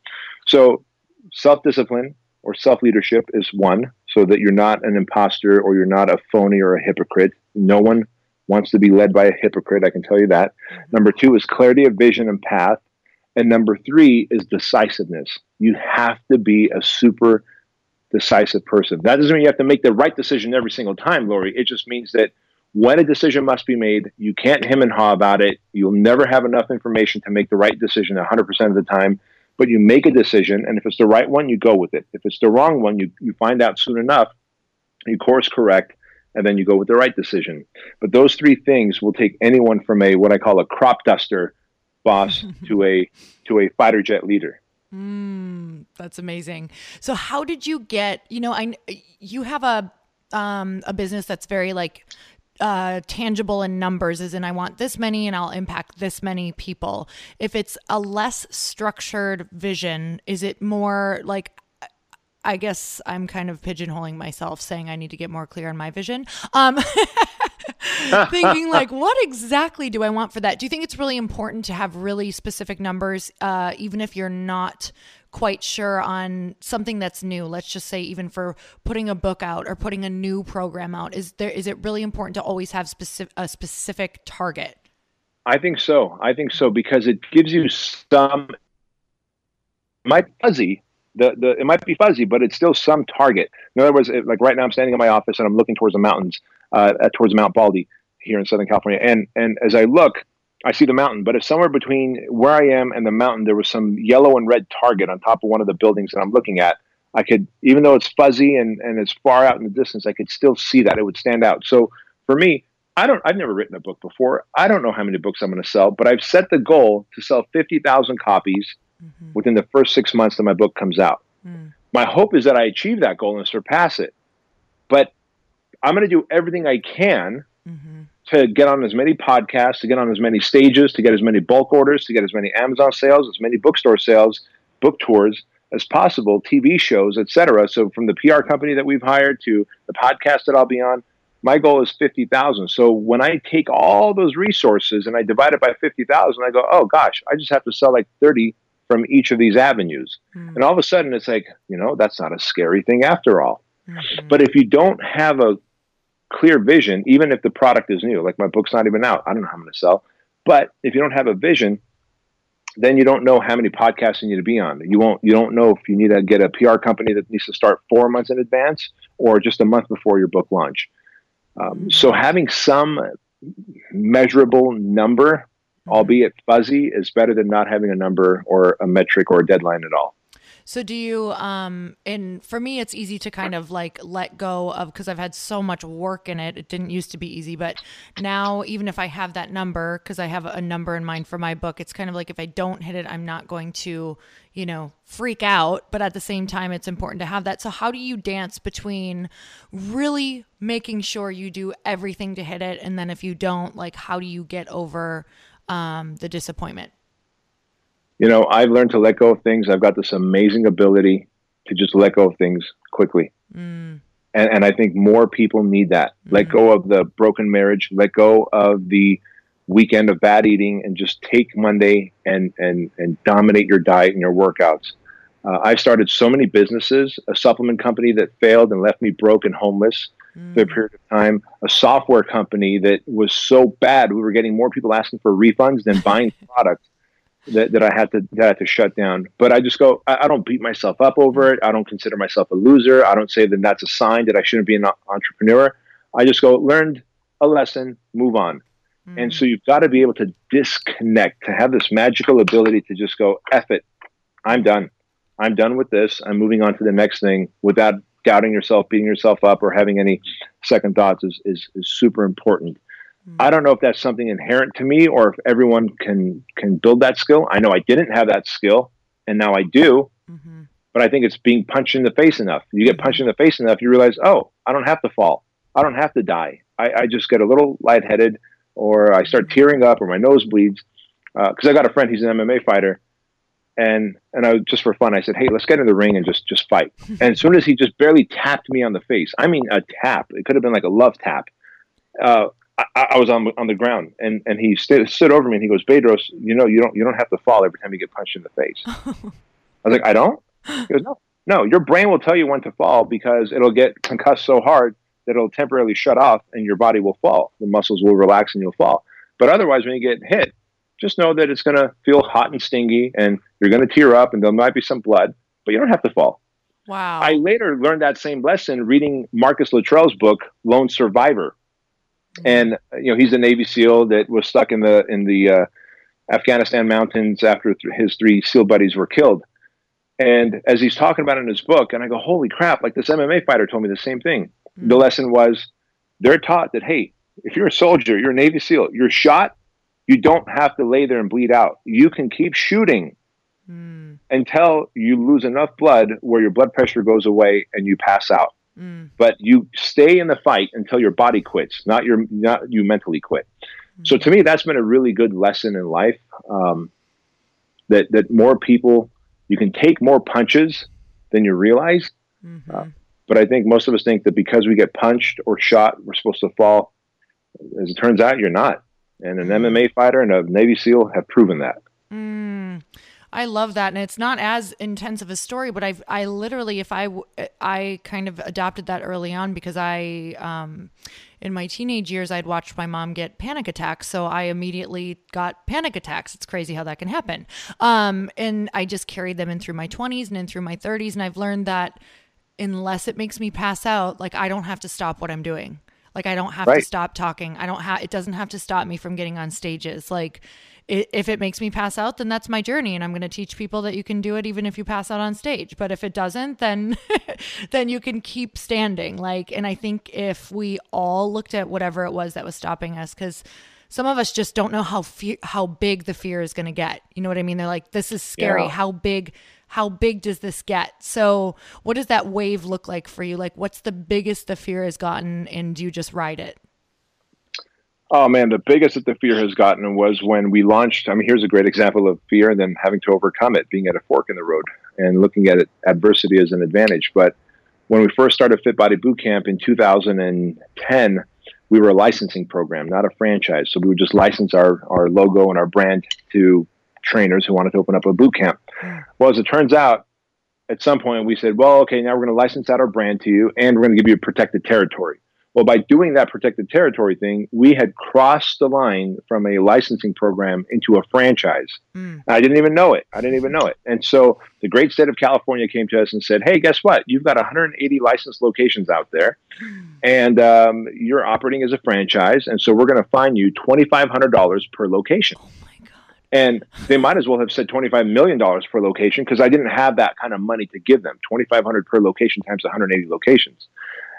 So, self discipline or self leadership is one, so that you're not an imposter or you're not a phony or a hypocrite. No one wants to be led by a hypocrite, I can tell you that. Mm-hmm. Number two is clarity of vision and path. And number three is decisiveness. You have to be a super decisive person. That doesn't mean you have to make the right decision every single time, Lori. It just means that when a decision must be made, you can't him and haw about it. You'll never have enough information to make the right decision 100% of the time, but you make a decision, and if it's the right one, you go with it. If it's the wrong one, you, you find out soon enough, you course correct, and then you go with the right decision. But those three things will take anyone from a what I call a crop duster boss to a to a fighter jet leader. Mm, that's amazing. So how did you get, you know, I you have a um, a business that's very like uh, tangible in numbers, as in I want this many and I'll impact this many people. If it's a less structured vision, is it more like I guess I'm kind of pigeonholing myself, saying I need to get more clear on my vision. Um, thinking like, what exactly do I want for that? Do you think it's really important to have really specific numbers, uh, even if you're not quite sure on something that's new. Let's just say even for putting a book out or putting a new program out is there is it really important to always have specific a specific target? I think so. I think so because it gives you some might fuzzy the, the it might be fuzzy but it's still some target. In other words it, like right now i'm standing in my office and i'm looking towards the mountains uh, towards mount baldy here in southern california. And and as i look I see the mountain. But if somewhere between where I am and the mountain, there was some yellow and red target on top of one of the buildings that I'm looking at, I could, even though it's fuzzy and, and it's far out in the distance, I could still see that. It would stand out. So for me, I don't, I've never written a book before. I don't know how many books I'm going to sell, but I've set the goal to sell 50,000 copies mm-hmm. within the first six months that my book comes out. Mm. My hope is that I achieve that goal and surpass it. But I'm going to do everything I can mm-hmm to get on as many podcasts, to get on as many stages, to get as many bulk orders, to get as many Amazon sales, as many bookstore sales, book tours as possible, TV shows, etc. So from the PR company that we've hired to the podcast that I'll be on, my goal is 50,000. So when I take all those resources and I divide it by 50,000, I go, "Oh gosh, I just have to sell like 30 from each of these avenues." Mm-hmm. And all of a sudden it's like, you know, that's not a scary thing after all. Mm-hmm. But if you don't have a clear vision, even if the product is new, like my book's not even out, I don't know how I'm going to sell. But if you don't have a vision, then you don't know how many podcasts you need to be on. You won't. You don't know if you need to get a PR company that needs to start four months in advance or just a month before your book launch. Um, so having some measurable number, albeit fuzzy, is better than not having a number or a metric or a deadline at all. So do you um and for me it's easy to kind of like let go of because I've had so much work in it. It didn't used to be easy, but now even if I have that number because I have a number in mind for my book, it's kind of like if I don't hit it, I'm not going to, you know, freak out, but at the same time it's important to have that. So how do you dance between really making sure you do everything to hit it and then if you don't, like how do you get over um the disappointment? You know, I've learned to let go of things. I've got this amazing ability to just let go of things quickly. Mm. And, and I think more people need that. Mm. Let go of the broken marriage, let go of the weekend of bad eating, and just take Monday and, and, and dominate your diet and your workouts. Uh, I started so many businesses, a supplement company that failed and left me broke and homeless. mm. for a period of time. A software company that was so bad, we were getting more people asking for refunds than buying products that, that I had to that I had to shut down. But I just go, I, I, don't beat myself up over it. I don't consider myself a loser. I don't say that that's a sign that I shouldn't be an entrepreneur. I just go, learned a lesson, move on. Mm-hmm. And so you've got to be able to disconnect, to have this magical ability to just go, F it, I'm done. I'm done with this. I'm moving on to the next thing without doubting yourself, beating yourself up, or having any second thoughts is, is, is super important. I don't know if that's something inherent to me or if everyone can can build that skill. I know I didn't have that skill, and now I do. Mm-hmm. But I think it's being punched in the face enough. You get punched in the face enough, you realize, oh, I don't have to fall. I don't have to die. I, I just get a little lightheaded, or I start tearing up, or my nose bleeds. Because uh, I got a friend, he's an MMA fighter, and and I just for fun, I said, hey, let's get in the ring and just just fight. and as soon as he just barely tapped me on the face, I mean a tap. It could have been like a love tap. Uh, I, I, was on on the ground, and and he stood, stood over me, and he goes, "Bedros, you know, you don't you don't have to fall every time you get punched in the face." I was like, "I don't." He goes, "No, no, your brain will tell you when to fall because it'll get concussed so hard that it'll temporarily shut off, and your body will fall. The muscles will relax, and you'll fall. But otherwise, when you get hit, just know that it's going to feel hot and stingy, and you're going to tear up, and there might be some blood, but you don't have to fall." Wow. I later learned that same lesson reading Marcus Luttrell's book, Lone Survivor and you know he's a Navy SEAL that was stuck in the in the uh, Afghanistan mountains after th- his three SEAL buddies were killed. And as he's talking about in his book, and I go, "Holy crap!" Like this MMA fighter told me the same thing. Mm-hmm. The lesson was they're taught that hey, if you're a soldier, you're a Navy SEAL, you're shot, you don't have to lay there and bleed out. You can keep shooting mm. until you lose enough blood where your blood pressure goes away and you pass out. Mm. But you stay in the fight until your body quits, not your not you mentally quit. Mm. So to me, that's been a really good lesson in life. Um, that that more people you can take more punches than you realize. Mm-hmm. Uh, but I think most of us think that because we get punched or shot, we're supposed to fall. As it turns out, you're not. And an MMA mm. fighter and a Navy SEAL have proven that. Mm. I love that, and it's not as intense of a story, but I've I literally, if I I kind of adopted that early on because I, um, in my teenage years, I'd watched my mom get panic attacks, so I immediately got panic attacks. It's crazy how that can happen, um, and I just carried them in through my twenties and in through my thirties, and I've learned that unless it makes me pass out, like I don't have to stop what I'm doing. Like I don't have right. to stop talking. I don't have. It doesn't have to stop me from getting on stages. Like if it makes me pass out, then that's my journey, and I'm going to teach people that you can do it even if you pass out on stage. But if it doesn't, then then you can keep standing. Like, and I think if we all looked at whatever it was that was stopping us, because some of us just don't know how fe- how big the fear is going to get. You know what I mean? They're like, "This is scary. Yeah. How big? How big does this get?" So, what does that wave look like for you? Like, what's the biggest the fear has gotten, and do you just ride it? Oh man, the biggest that the fear has gotten was when we launched. I mean, here's a great example of fear and then having to overcome it, being at a fork in the road and looking at it, adversity as an advantage. But when we first started Fit Body Bootcamp in 2010, we were a licensing program, not a franchise. So we would just license our, our logo and our brand to trainers who wanted to open up a boot camp. Well, as it turns out, at some point we said, well, okay, now we're going to license out our brand to you and we're going to give you a protected territory. Well, by doing that protected territory thing, we had crossed the line from a licensing program into a franchise. Mm. I didn't even know it. I didn't even know it. And so the great state of California came to us and said, "Hey, guess what? You've got 180 licensed locations out there, and um, you're operating as a franchise. And so we're going to fine you $2,500 per location." Oh and they might as well have said $25 million per location because I didn't have that kind of money to give them. 2,500 per location times 180 locations.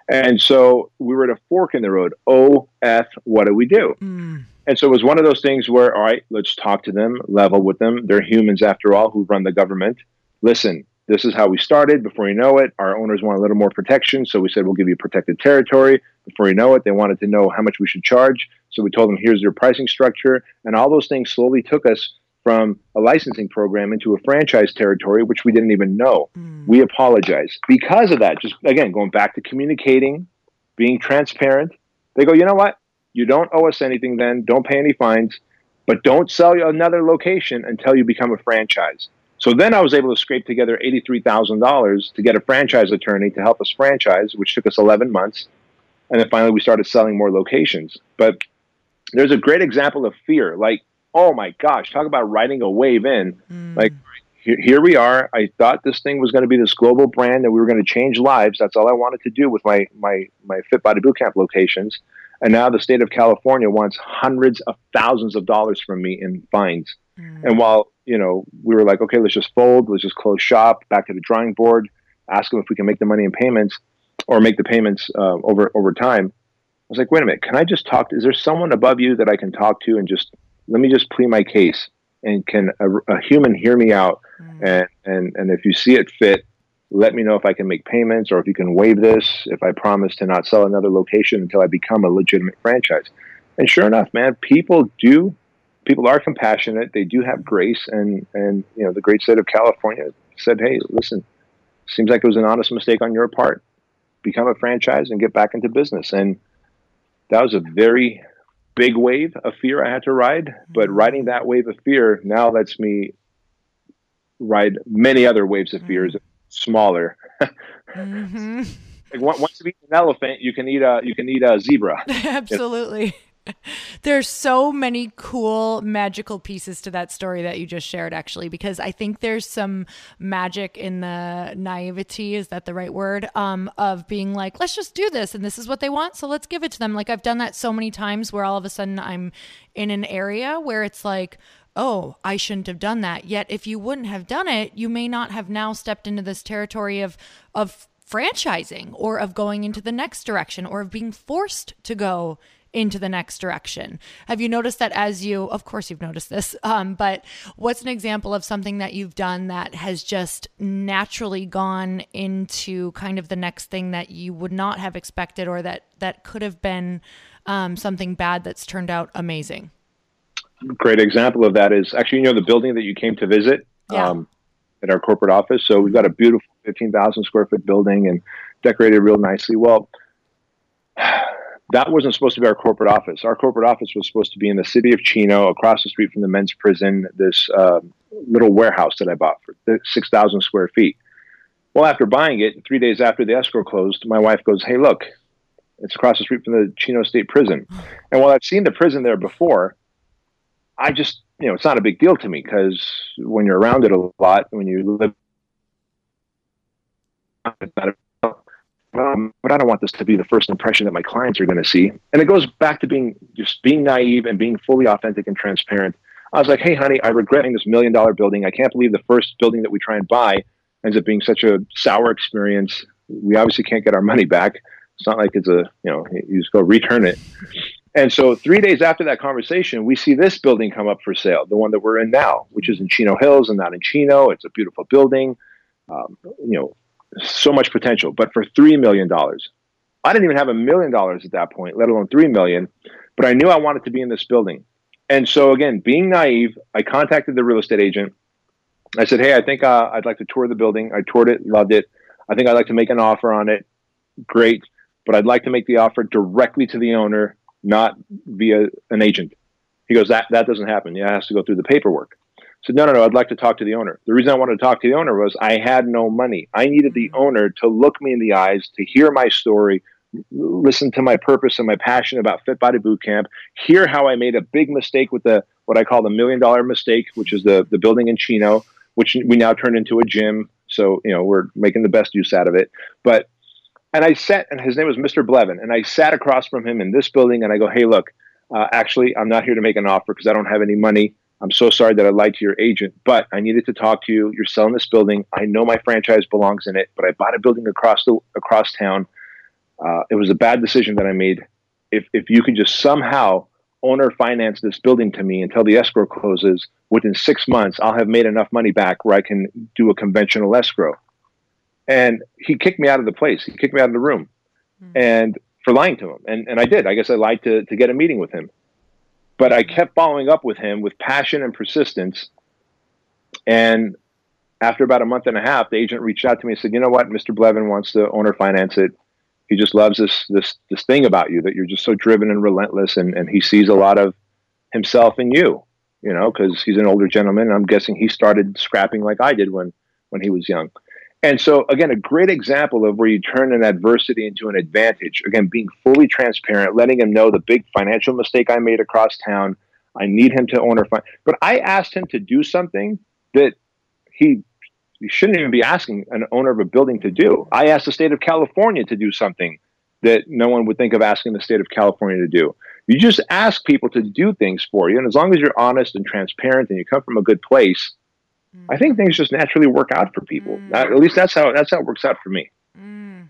And so we were at a fork in the road. Oh, F, what do we do? Mm. And so it was one of those things where, all right, let's talk to them, level with them. They're humans after all who run the government. Listen, this is how we started. Before you know it, our owners want a little more protection. So we said, we'll give you protected territory. Before you know it, they wanted to know how much we should charge. So we told them, here's your pricing structure. And all those things slowly took us from a licensing program into a franchise territory, which we didn't even know. Mm. We apologize. Because of that, just again, going back to communicating, being transparent, they go, you know what? You don't owe us anything then. Don't pay any fines, but don't sell another location until you become a franchise. So then I was able to scrape together $83,000 to get a franchise attorney to help us franchise, which took us 11 months. And then finally, we started selling more locations. But there's a great example of fear. Like, oh my gosh, talk about riding a wave in. Mm. Like, here, we are. I thought this thing was going to be this global brand and we were going to change lives. That's all I wanted to do with my my my Fit Body Bootcamp locations. And now the state of California wants hundreds of thousands of dollars from me in fines. Mm. And while you know we were like, okay, let's just fold, let's just close shop, back to the drawing board, ask them if we can make the money in payments or make the payments uh, over over time. I was like, wait a minute, can I just talk? To, is there someone above you that I can talk to and just let me just plead my case? And can a, a human hear me out? Mm. And and and if you see it fit, let me know if I can make payments or if you can waive this, if I promise to not sell another location until I become a legitimate franchise. And sure enough, man, people do, people are compassionate. They do have grace. And, and, you know, the great state of California said, hey, listen, seems like it was an honest mistake on your part. Become a franchise and get back into business. And that was a very big wave of fear I had to ride. But mm-hmm. riding that wave of fear now lets me ride many other waves of fears. Mm-hmm smaller. mm-hmm. like once you eat an elephant, you can eat a you can eat a zebra. Absolutely. There's so many cool magical pieces to that story that you just shared, actually, because I think there's some magic in the naivety, is that the right word? Um, of being like, let's just do this and this is what they want, so let's give it to them. Like I've done that so many times where all of a sudden I'm in an area where it's like, oh, I shouldn't have done that. Yet if you wouldn't have done it, you may not have now stepped into this territory of of franchising or of going into the next direction or of being forced to go into the next direction. Have you noticed that as you, of course, you've noticed this, um, but what's an example of something that you've done that has just naturally gone into kind of the next thing that you would not have expected or that that could have been um, something bad that's turned out amazing? great example of that is actually, you know, the building that you came to visit yeah. um, at our corporate office. So we've got a beautiful 15,000 square foot building and decorated real nicely. Well, that wasn't supposed to be our corporate office. Our corporate office was supposed to be in the city of Chino, across the street from the men's prison, this uh, little warehouse that I bought for 6,000 square feet. Well, after buying it, three days after the escrow closed, my wife goes, Hey, look, it's across the street from the Chino State Prison. And while I've seen the prison there before, I just, you know, it's not a big deal to me because when you're around it a lot, when you live, um, but I don't want this to be the first impression that my clients are going to see. And it goes back to being just being naive and being fully authentic and transparent. I was like, hey, honey, I regret this million dollar building. I can't believe the first building that we try and buy ends up being such a sour experience. We obviously can't get our money back. It's not like it's a, you know, you just go return it. And so, three days after that conversation, we see this building come up for sale, the one that we're in now, which is in Chino Hills and not in Chino. It's a beautiful building, um, you know, so much potential, but for $3 million. I didn't even have a million dollars at that point, let alone 3 million, but I knew I wanted to be in this building. And so, again, being naive, I contacted the real estate agent. I said, Hey, I think uh, I'd like to tour the building. I toured it, loved it. I think I'd like to make an offer on it. Great. But I'd like to make the offer directly to the owner not via an agent. He goes, that, that doesn't happen. Yeah, it has to go through the paperwork. Said, no, no, no, I'd like to talk to the owner. The reason I wanted to talk to the owner was I had no money. I needed the owner to look me in the eyes, to hear my story, listen to my purpose and my passion about Fit Body Bootcamp, hear how I made a big mistake with the what I call the million dollar mistake, which is the the building in Chino, which we now turned into a gym. So you know we're making the best use out of it. But and I sat, and his name was Mr. Blevin, and I sat across from him in this building, and I go, "Hey, look, uh, actually, I'm not here to make an offer because I don't have any money. I'm so sorry that I lied to your agent, but I needed to talk to you. You're selling this building. I know my franchise belongs in it, but I bought a building across the across town. Uh, it was a bad decision that I made. If if you could just somehow owner finance this building to me until the escrow closes within six months, I'll have made enough money back where I can do a conventional escrow." And he kicked me out of the place. He kicked me out of the room, mm-hmm. and for lying to him. And and I did. I guess I lied to to get a meeting with him. But I kept following up with him with passion and persistence. And after about a month and a half, the agent reached out to me and said, "You know what? Mr. Blevin wants to owner finance it. He just loves this this this thing about you that you're just so driven and relentless, and and he sees a lot of himself in you. You know, because he's an older gentleman. And I'm guessing he started scrapping like I did when when he was young." And so, again, a great example of where you turn an adversity into an advantage. Again, being fully transparent, letting him know the big financial mistake I made across town. I need him to own or find. But I asked him to do something that he, he shouldn't even be asking an owner of a building to do. I asked the state of California to do something that no one would think of asking the state of California to do. You just ask people to do things for you. And as long as you're honest and transparent and you come from a good place, mm. I think things just naturally work out for people. Mm. At least that's how that's how it works out for me. Mm.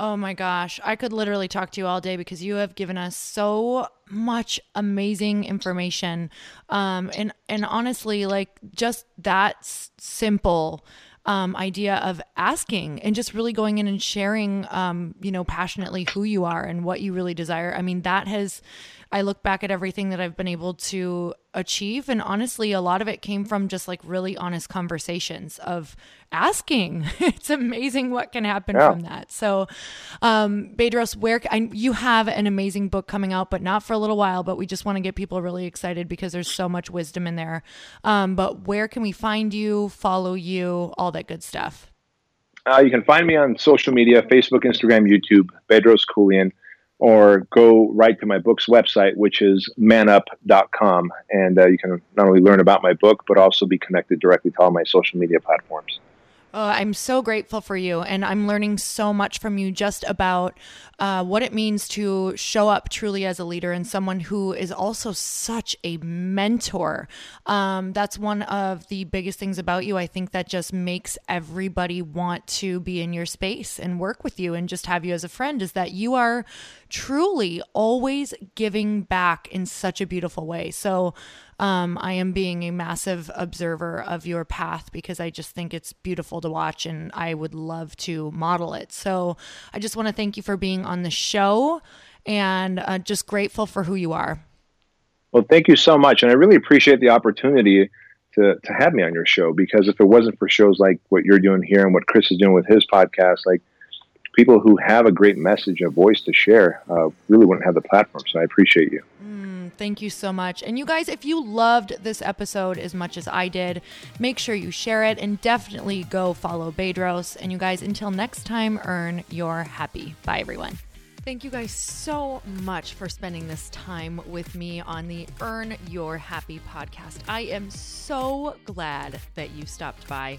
Oh my gosh, I could literally talk to you all day because you have given us so much amazing information. Um, and and honestly, like just that s- simple um, idea of asking and just really going in and sharing, um, you know, passionately who you are and what you really desire. I mean, that has, I look back at everything that I've been able to achieve. And honestly, a lot of it came from just like really honest conversations of asking. it's amazing what can happen yeah. from that. So, um, Bedros, where I, you have an amazing book coming out, but not for a little while, but we just want to get people really excited because there's so much wisdom in there. Um, but where can we find you, follow you, all that good stuff? Uh, you can find me on social media Facebook, Instagram, YouTube, Bedros Keuilian or go right to my book's website, which is manup.com. And uh, you can not only learn about my book, but also be connected directly to all my social media platforms. Oh, I'm so grateful for you. And I'm learning so much from you just about uh, what it means to show up truly as a leader and someone who is also such a mentor. Um, that's one of the biggest things about you. I think that just makes everybody want to be in your space and work with you and just have you as a friend is that you are truly always giving back in such a beautiful way. So, um, I am being a massive observer of your path because I just think it's beautiful to watch and I would love to model it. So I just want to thank you for being on the show and uh, just grateful for who you are. Well, thank you so much. And I really appreciate the opportunity to, to have me on your show because if it wasn't for shows like what you're doing here and what Chris is doing with his podcast, like people who have a great message, a voice to share, uh, really wouldn't have the platform. So I appreciate you. Thank you so much. And you guys, if you loved this episode as much as I did, make sure you share it and definitely go follow Bedros. And you guys, until next time, earn your happy. Bye, everyone. Thank you guys so much for spending this time with me on the Earn Your Happy podcast. I am so glad that you stopped by.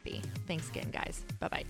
happy. Thanks again, guys. Bye bye.